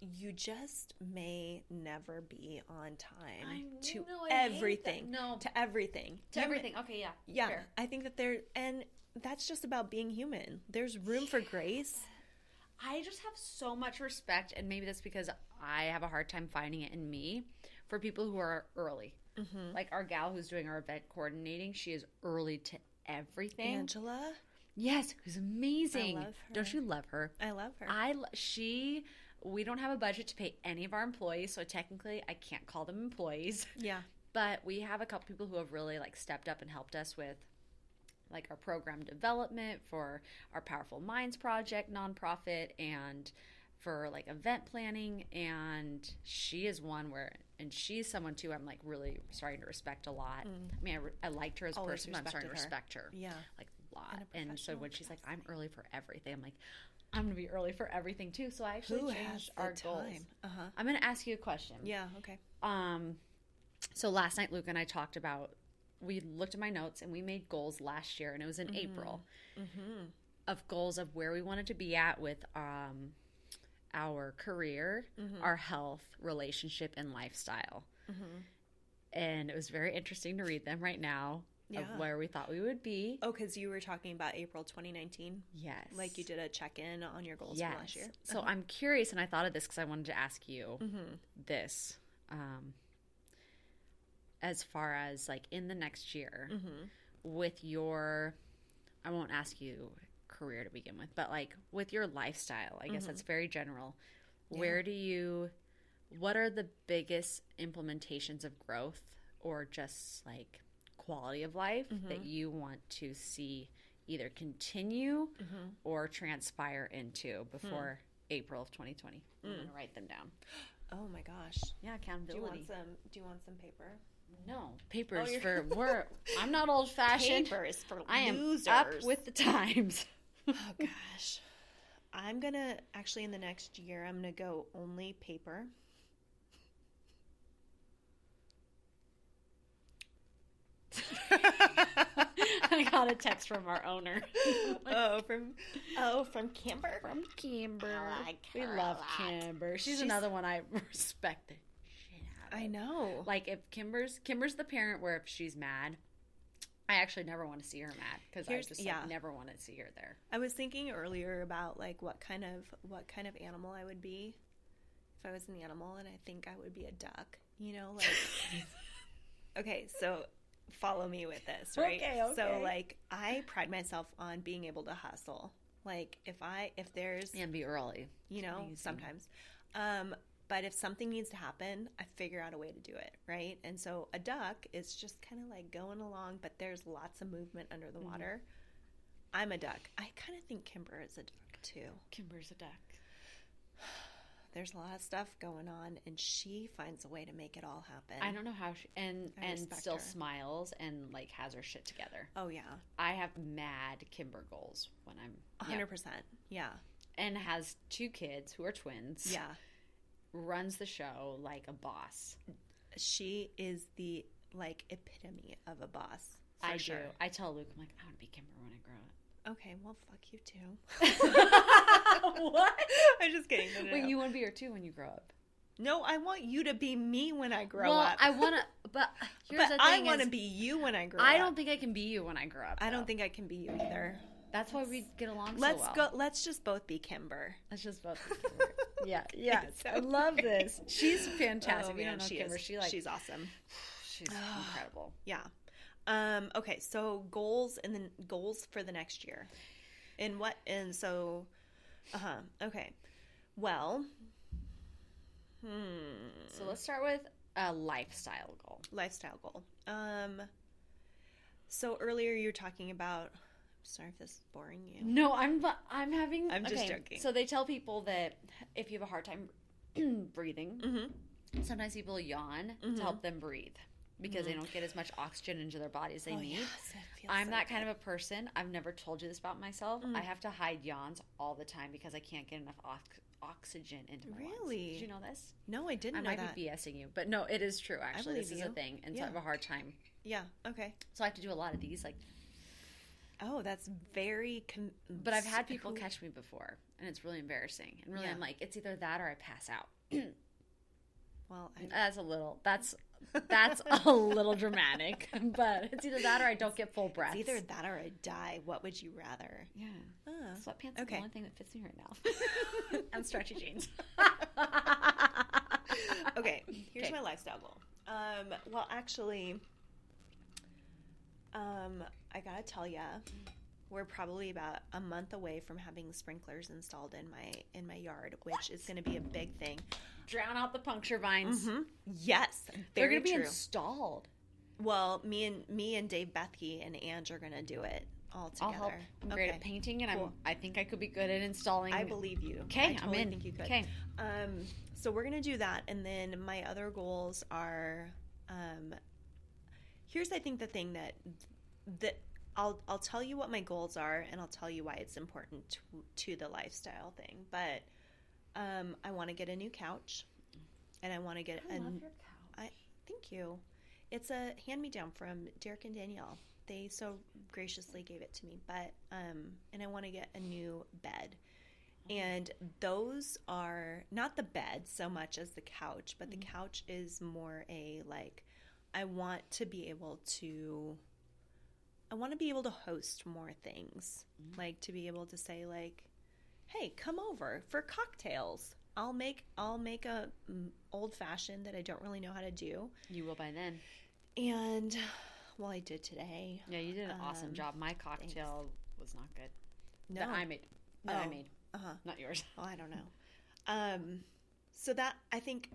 you just may never be on time I to know, everything. No. To everything. To You- everything. Okay, yeah. Yeah. I think that there and that's just about being human. There's room for grace. I just have so much respect, and maybe that's because I have a hard time finding it in me for people who are early. Mm-hmm. Like our gal who's doing our event coordinating, she is early to everything. Angela, yes, who's amazing. I love Don't you love her? I love her. I lo- she. We don't have a budget to pay any of our employees, so technically I can't call them employees. yeah. But we have a couple people who have really like stepped up and helped us with like our program development for our Powerful Minds project nonprofit and for like event planning and she is one where and she's someone too I'm like really starting to respect a lot. I mean I, re- I liked her as a Always person, but I'm starting to respect her Yeah. like a lot. In a And so when she's like I'm early for everything, I'm like I'm going to be early for everything too. So I actually Who changed our goals. time? Uh-huh. I'm going to ask you a question. Yeah, okay. Um, so last night, Luke and I talked about. We looked at my notes and we made goals last year, and it was in April Mm-hmm. of goals of where we wanted to be at with um, our career, Mm-hmm. our health, relationship, and lifestyle. And it was very interesting to read them right now Yeah. of where we thought we would be. Oh, because you were talking about April 2019. Yes, Like you did a check in on your goals yes. from last year. So I'm curious, and I thought of this because I wanted to ask you Mm-hmm. this. Um, as far as like in the next year, Mm-hmm. with your, I won't ask you career to begin with, but like with your lifestyle, I guess that's very general. Where do you, what are the biggest implementations of growth or just like quality of life that mm-hmm. you want to see either continue mm-hmm. or transpire into before hmm. April of 2020? I'm going to mm. write them down. Oh my gosh. Yeah, accountability. Do you want some? Do you want some paper? No, oh, papers you're- for we're. I'm not old fashioned. Papers for I am losers. up with the times. Oh gosh. I'm gonna actually in the next year I'm gonna go only paper. I got a text from our owner. oh, from oh from Kimber. from Kimber. I like we love lot. Kimber. She's, She's- another one I respect the shit out of. I know. Like if Kimber's Kimber's the parent where if she's mad, I actually never want to see her mad because I Here's- just yeah. like, never want to see her there. I was thinking earlier about like what kind of what kind of animal I would be if I was an animal, and I think I would be a duck. You know, like okay, so follow me with this, right? Okay, So like I pride myself on being able to hustle. Like if I if there's And be early. you know Amazing. sometimes um but if something needs to happen i figure out a way to do it right and so a duck is just kind of like going along but there's lots of movement under the water i'm a duck i kind of think kimber is a duck too Kimber's a duck. There's a lot of stuff going on and she finds a way to make it all happen I don't know how she and I and still her. smiles and like has her shit together. oh yeah I have mad Kimber goals when I'm 100% yeah. yeah and has two kids who are twins. yeah runs the show like a boss. she is the like epitome of a boss I sure do. I tell Luke, I'm like, I want to be Kimber when I grow up. Okay well fuck you too what? i'm just kidding no, no, Wait, no. you want to be her too when you grow up? No, I want you to be me when I grow well, up. I want to, but here's but I want to be you when I grow up. I don't think I can be you when I grow up. I though. don't think I can be you either. that's why we get along. Let's so well. go. Let's just both be Kimber. Let's just both. be Kimber. yeah, yes, so I love great. this. She's oh, fantastic. Oh, we man, don't know she Kimber. is. She like she's awesome. she's incredible. Yeah. Um. Okay. So goals and then goals for the next year, and what? And so, uh huh. Okay. Well. Hmm. So let's start with a lifestyle goal. lifestyle goal. Um, so earlier you were talking about Sorry if this is boring you. No, I'm I'm having. I'm just okay, joking. So they tell people that if you have a hard time breathing, Mm-hmm. sometimes people yawn to help them breathe because they don't get as much oxygen into their body as they need. I'm that kind of a person. I've never told you this about myself. Mm. I have to hide yawns all the time because I can't get enough ox- oxygen into my lungs. Really? Did you know this? No, I didn't I might that. be BSing you, but no, it is true. Actually, this is a thing, and so I have a hard time. Yeah. Okay. So I have to do a lot of these, like. Oh, that's very. Con- But I've had people catch me before, and it's really embarrassing. And really, Yeah. I'm like, it's either that or I pass out. Well, I, That's a little. That's that's a little dramatic, but it's either that or I don't get full breath. it's either that or I die. What would you rather? Yeah. Ah. Sweatpants is Okay. the only thing that fits me right now. and stretchy jeans. okay, here's Okay. my lifestyle goal. Um, well, actually, um, I gotta tell ya, we're probably about a month away from having sprinklers installed in my in my yard, which is going to be a big thing. Drown out the puncture vines. Yes, They're going to be installed. well, me and me and Dave Bethke and Ange are going to do it all I'll together. help. I'm great at painting, and Cool. I'm. I think I could be good at installing. I believe you. Okay, I I'm in. think you could. Okay. Um, so we're gonna do that, and then my other goals are. Um, here's I think the thing that that I'll I'll tell you what my goals are, and I'll tell you why it's important to, to the lifestyle thing. But um, I want to get a new couch, and I want to get a. I thank you. It's a hand me down from Derek and Danielle. They so graciously gave it to me, but um, and I want to get a new bed. And those are not the bed so much as the couch, but the couch is more a like I want to be able to I want to be able to host more things. Like to be able to say like hey, come over for cocktails. I'll make I'll make a mm, old fashioned that I don't really know how to do. You will by then. And well, I did today. Yeah, you did an awesome Um, job. My cocktail was not good. No, That I made. That I Oh. made. uh-huh. Not yours. Oh, I don't know. Um, so that I think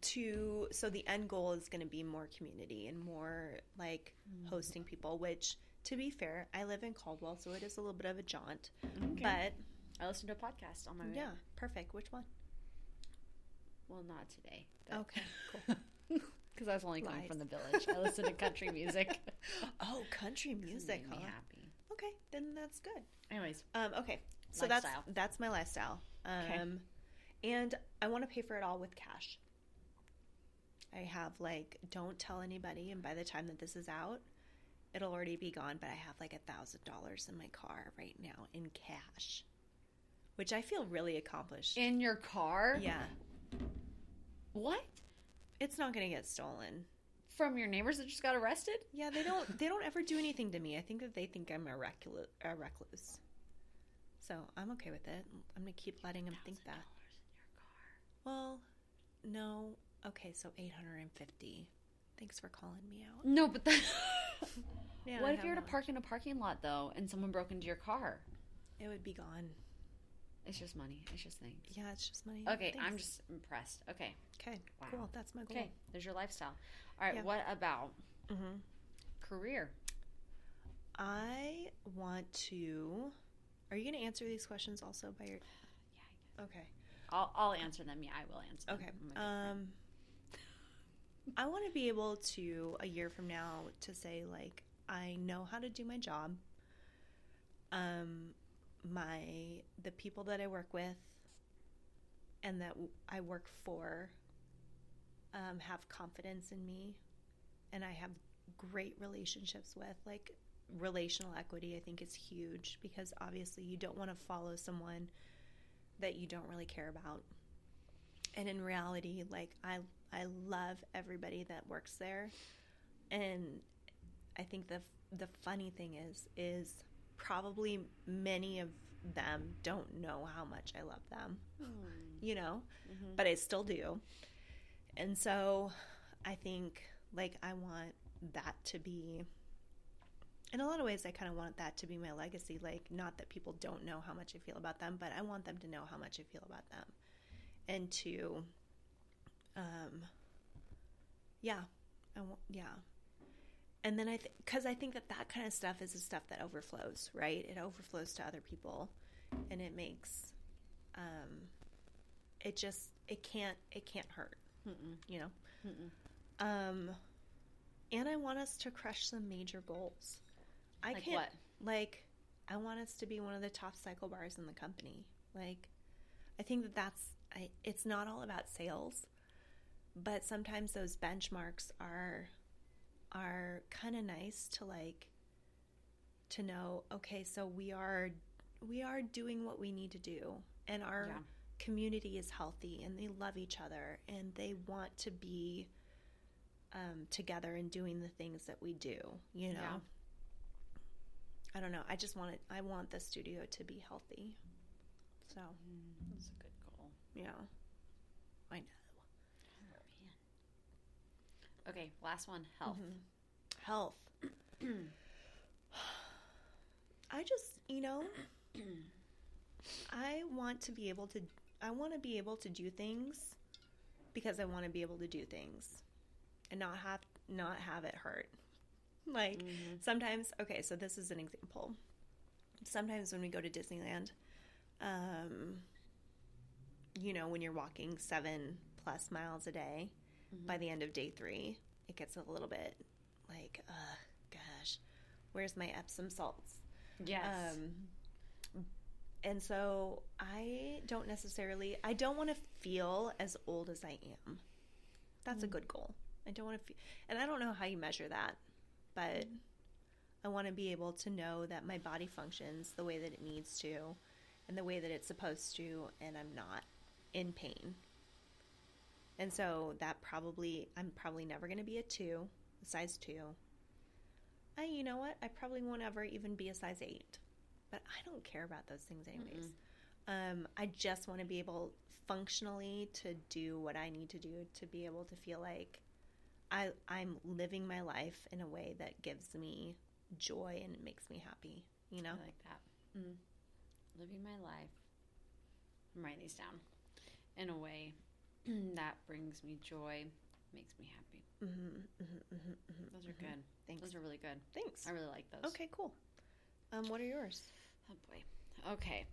to so the end goal is going to be more community and more like hosting people. Which, to be fair, I live in Caldwell, so it is a little bit of a jaunt. Okay. But I listened to a podcast on my way. yeah, perfect. Which one? Well, not today. Okay, cool. Because I was only coming from the village. I listened to country music. Oh, country music. Made me happy. Okay, then that's good. Anyways, Um, okay, so Lifestyle. that's that's my lifestyle. Um, Okay. and I want to pay for it all with cash. I have like, don't tell anybody, and by the time that this is out, it'll already be gone. But I have like a thousand dollars in my car right now in cash, which I feel really accomplished. in your car? yeah, What? it's not gonna get stolen. From your neighbors that just got arrested? Yeah, they don't. They don't ever do anything to me. I think that they think I'm a recluse. A recluse. So I'm okay with it. I'm gonna keep letting them think that. Well, no. Okay, so 850. Thanks for calling me out. No, but that. Yeah, what I if you were to have park in a parking lot though, and someone broke into your car? It would be gone. It's just money. It's just things. Yeah, it's just money. Okay, I'm just impressed. Okay, Okay, Wow. cool. That's my goal. okay. There's your lifestyle. All right. Yeah. What about hmm career? I want to. Are you going to answer these questions also by your? Yeah. Okay. I'll I'll answer them. Yeah, I will answer. Them. Okay. I'm friend. Um, I want to be able to a year from now to say like I know how to do my job. Um, my the people that I work with and that I work for um, have confidence in me, and I have great relationships with like relational equity. I think is huge because obviously you don't want to follow someone that you don't really care about and in reality like i i love everybody that works there. And i think the the funny thing is is probably many of them don't know how much i love them you know? Mhm. but i still do. And so i think like i want that to be in a lot of ways i kind of want that to be my legacy. Like not that people don't know how much i feel about them but i want them to know how much i feel about them. And to um yeah i want yeah and then I, because I think that that kind of stuff is the stuff that overflows, right? It overflows to other people, and it makes, um, it just it can't it can't hurt, you know. Um, and I want us to crush some major goals. I Like can't what? like I want us to be one of the top cycle bars in the company. Like I think that that's I, it's not all about sales, but sometimes those benchmarks are are kind of nice to like to know okay so we are we are doing what we need to do and our Yeah. community is healthy and they love each other and they want to be um, together and doing the things that we do you know Yeah. i don't know i just want it i want the studio to be healthy so That's a good goal. yeah i know Okay, last one health. health. I just, you know, I want to be able to I want to be able to do things because I want to be able to do things and not have not have it hurt. Like sometimes, okay, so this is an example. Sometimes when we go to Disneyland, um you know, when you're walking 7 plus miles a day, by the end of day 3, it gets a little bit like, uh, gosh, where's my Epsom salts? Yes. Um, and so I don't necessarily, I don't want to feel as old as I am. That's a good goal. I don't want to feel, and I don't know how you measure that, but I want to be able to know that my body functions the way that it needs to and the way that it's supposed to, and I'm not in pain. And so that probably, I'm probably never going to be a two, a size two. I, you know what? I probably won't ever even be a size eight, but I don't care about those things anyways. Um, I just want to be able functionally to do what I need to do to be able to feel like I, I'm living my life in a way that gives me joy and makes me happy. You know? I like that. Mm. Living my life. I'm writing these down in a way that brings me joy, makes me happy. Mm-hmm, mm-hmm, mm-hmm, Those are good. Thanks. Those are really good. Thanks. I really like those. Okay, cool. Um, what are yours? Oh boy. Okay.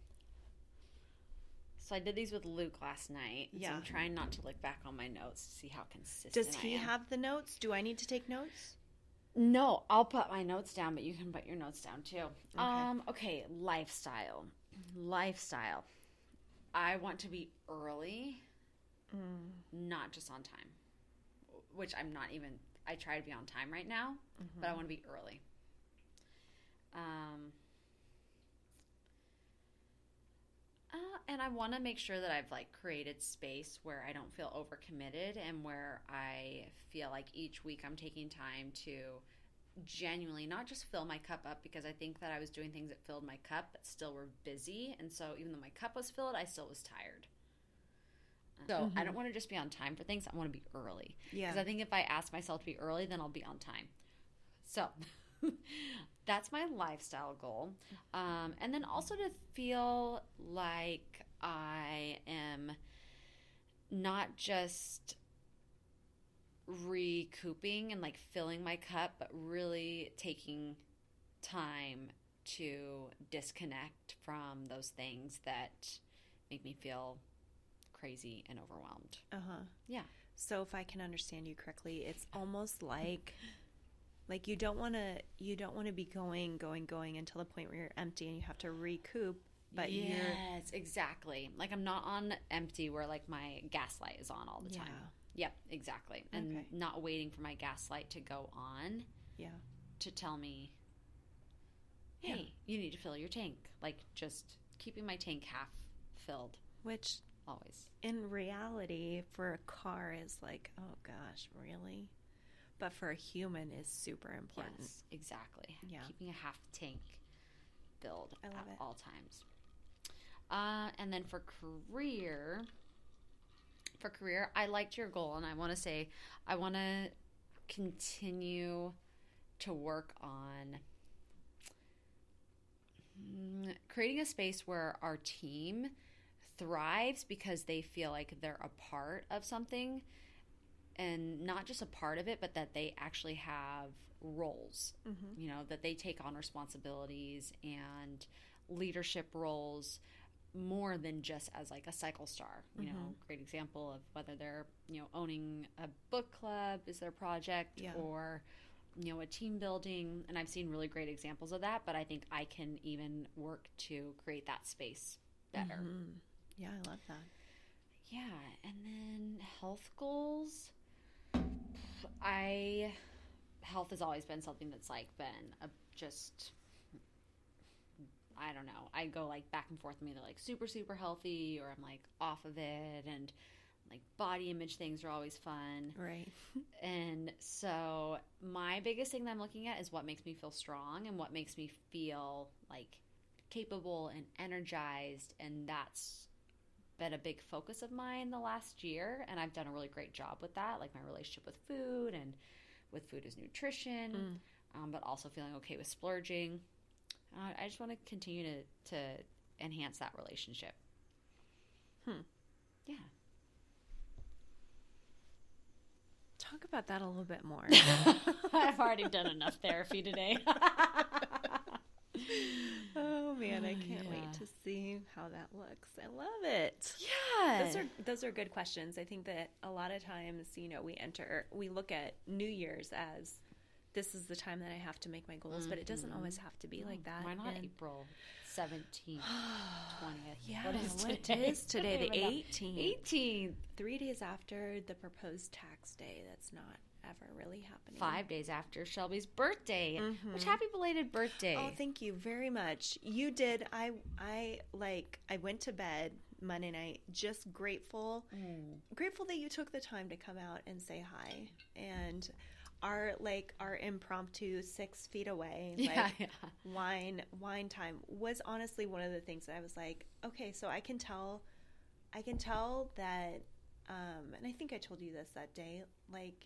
So I did these with Luke last night. so Yeah. I'm trying not to look back on my notes to see how consistent. Does he have the notes? Do I need to take notes? No, I'll put my notes down, but you can put your notes down too. Okay. Um, okay, lifestyle. Lifestyle. I want to be early, not just on time. Which I'm not even I try to be on time right now, but I want to be early. Um uh, and I want to make sure that I've like created space where I don't feel overcommitted and where I feel like each week I'm taking time to genuinely not just fill my cup up because I think that I was doing things that filled my cup but still were busy and so even though my cup was filled I still was tired. So I don't want to just be on time for things. I want to be early. Yeah. Because I think if I ask myself to be early, then I'll be on time. So that's my lifestyle goal. Um, and then also to feel like I am not just recouping and like filling my cup, but really taking time to disconnect from those things that make me feel crazy and overwhelmed. Uh huh. Yeah. So if I can understand you correctly, it's almost like like you don't want to you don't want to be going going going until the point where you're empty and you have to recoup, but you're yes, exactly. Like I'm not on empty where like my gaslight is on all the time. yeah. Yep, exactly. And Okay. not waiting for my gaslight to go on yeah. to tell me, hey, Yeah. you need to fill your tank. Like just keeping my tank half filled Which always. in reality for a car is like, oh gosh, really? But for a human is super important. Yes, exactly. Yeah. Keeping a half tank filled at it. all times. Uh, and then for career, for career, I liked your goal, and I want to say I want to continue to work on mm, creating a space where our team thrives because they feel like they're a part of something and not just a part of it, but that they actually have roles. Mhm. You know that they take on responsibilities and leadership roles more than just as like a cycle star. You know, great example of whether they're you know owning a book club is their project Yeah. or you know a team building and i've seen really great examples of that but i think i can even work to create that space better Mhm. Yeah, I love that. yeah and then health goals i health has always been something that's like been a just i don't know i go like back and forth i'm either like super super healthy or i'm like off of it and like body image things are always fun Right. and so my biggest thing that I'm looking at is what makes me feel strong and what makes me feel like capable and energized and that's been a big focus of mine the last year and I've done a really great job with that like my relationship with food and with food as nutrition um, but also feeling okay with splurging. Uh, I just want to continue to to enhance that relationship. Hmm. yeah. Talk about that a little bit more. I've already done enough therapy today oh man, I oh, can't Yeah. wait to see how that looks. I love it. yeah Those are those are good questions. I think that a lot of times, you know, we enter we look at New Year's as this is the time that I have to make my goals, but it doesn't mm-hmm. always have to be like that. Why not And- April 17th, 20th? Yeah, what is what today? is today? The I don't know. 18th. 18th. Three days after the proposed tax day. That's not ever really happening. Five days after Shelby's birthday. Which Mhm. happy belated birthday. Oh, thank you very much. You did. I I like. I went to bed Monday night just grateful, Mm. grateful that you took the time to come out and say hi. And our like our impromptu six feet away, like yeah, yeah. wine wine time was honestly one of the things that I was like, okay, so I can tell, I can tell that, um, and I think I told you this that day, like.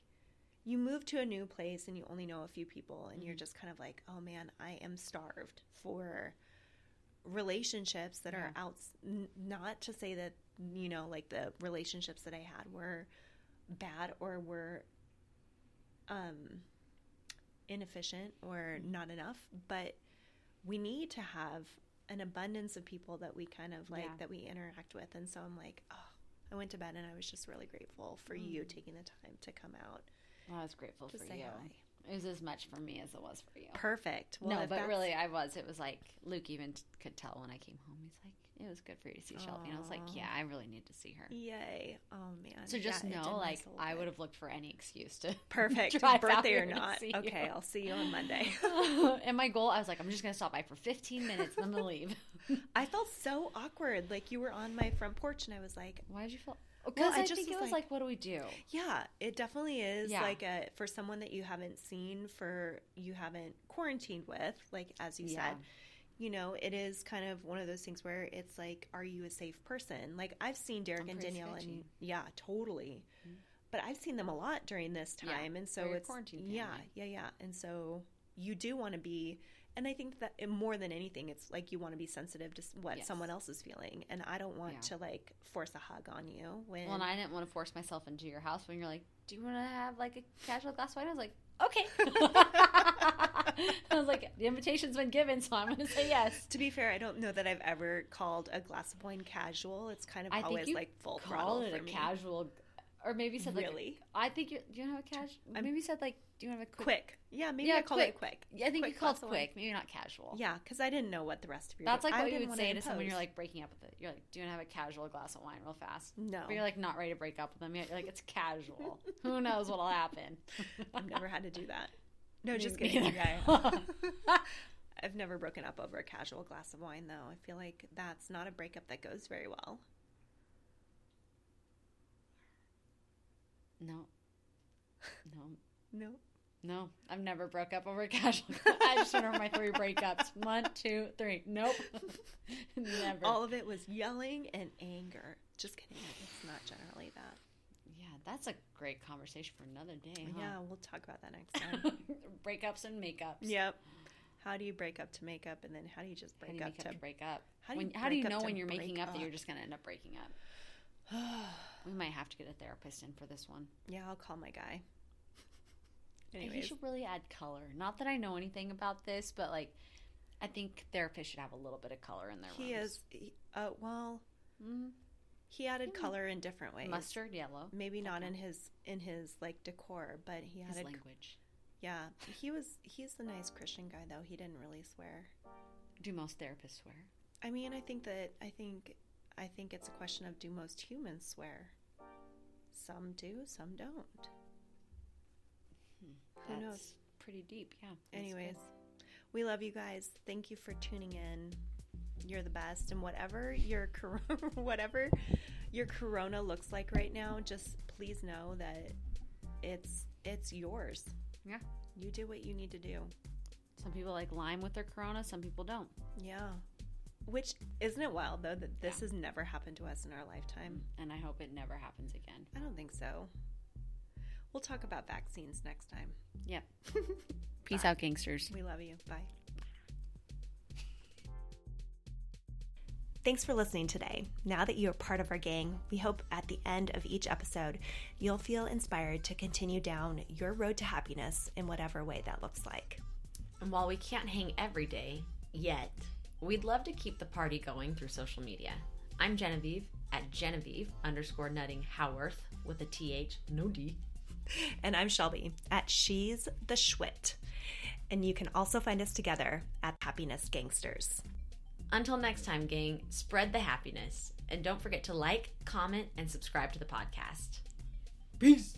You move to a new place and you only know a few people, and you're mm-hmm. just kind of like, oh man, I am starved for relationships that are out. n- Not to say that, you know, like the relationships that I had were bad or were um, inefficient or mm-hmm. not enough, but we need to have an abundance of people that we kind of like Yeah. that we interact with. And so I'm like, oh, I went to bed and I was just really grateful for you mm-hmm. taking the time to come out I was grateful to for you. hi. It was as much for me as it was for you. Perfect. no, but that's- really, I was. It was like Luke even t- could tell when I came home. He's like, "It was good for you to see Shelby," and I was like, "Yeah, I really need to see her." yay! Oh man. So just Yeah, know, like, I would have looked for any excuse to perfect birthday or to not. Okay, you. I'll see you on Monday. and my goal, I was like, I'm just gonna stop by for 15 minutes, and then I'm gonna leave. I felt so awkward. Like you were on my front porch, and I was like, Why did you feel? Because I I, just think it was like- like, what do we do? Yeah, it definitely is Yeah. like a for someone that you haven't seen for you haven't quarantined with, like as you Yeah. said. You know, it is kind of one of those things where it's like, are you a safe person? Like I've seen Derek I'm and Danielle, and yeah, totally. Mm-hmm. But I've seen them a lot during this Yeah, time, and so it's quarantine yeah, yeah, yeah. And so you do want to be, and I think that more than anything, it's like you want to be sensitive to what Yes. someone else is feeling, and I don't want Yeah. to like force a hug on you when Well, and I didn't want to force myself into your house when you're like, "Do you want to have like a casual glass of wine?" I was like, "Okay." I was like, "The invitation's been given, so I'm going to say yes." To be fair, I don't know that I've ever called a glass of wine casual. It's kind of I always like full call throttle it for a me. casual, or maybe said like, Really? I think you. Do you have a casual? I'm- Maybe you said like, "Do you have a quick?" Quick. Yeah, maybe Yeah, I call quick. it quick. Yeah, I think Quick you called glass of wine. quick, maybe not casual. Yeah, because I didn't know what the rest of your. That's like I what you would say to someone you're like breaking up with it. You're like, do you want to have a casual glass of wine real fast? No, But you're like not ready to break up with them yet. You're like, it's casual. Who knows what'll happen? I've never had to do that. No, Me just kidding. I've never broken up over a casual glass of wine, though. I feel like that's not a breakup that goes very well. No. No. No. No. I've never broke up over casual. I just remember my three breakups. One, two, three. Nope. never. All of it was yelling and anger. Just kidding. It's not generally that. yeah, that's a great conversation for another day. Huh? Yeah, we'll talk about that next time. breakups and makeups. yep. How do you break up to make up, and then how do you just break you up make to up to break up? How do when, you how do you know when you're making up, that you're just going to end up breaking up? We might have to get a therapist in for this one. yeah, I'll call my guy. He should really add color. Not that I know anything about this, but like, I think therapists should have a little bit of color in their he rooms. is. He, uh, well, Mm, he added color in different ways. mustard yellow. Maybe not in his in his like decor, but he had His language. Yeah, he was. He's the nice Christian guy though. He didn't really swear. Do most therapists swear? I mean, I think that I think I think it's a question of do most humans swear? Some do, some don't. Hmm, Who knows? Pretty deep, yeah. Anyways, good. we love you guys. Thank you for tuning in. You're the best, and whatever your cor- whatever your corona looks like right now, just please know that it's it's yours. yeah. You do what you need to do. Some people like lime with their corona. Some people don't. Yeah. Which isn't it wild though that this has never happened to us in our lifetime? And I hope it never happens again. I don't think so. We'll talk about vaccines next time. Yep. Peace out, gangsters. We love you. Bye. Thanks for listening today. Now that you are part of our gang, we hope at the end of each episode, you'll feel inspired to continue down your road to happiness in whatever way that looks like. And while we can't hang every day yet, we'd love to keep the party going through social media. I'm Genevieve at Genevieve underscore nutting Howarth with a TH, no D. And I'm Shelby at She's the Schwit. And you can also find us together at Happiness Gangsters. Until next time, gang, spread the happiness. And don't forget to like, comment, and subscribe to the podcast. Peace.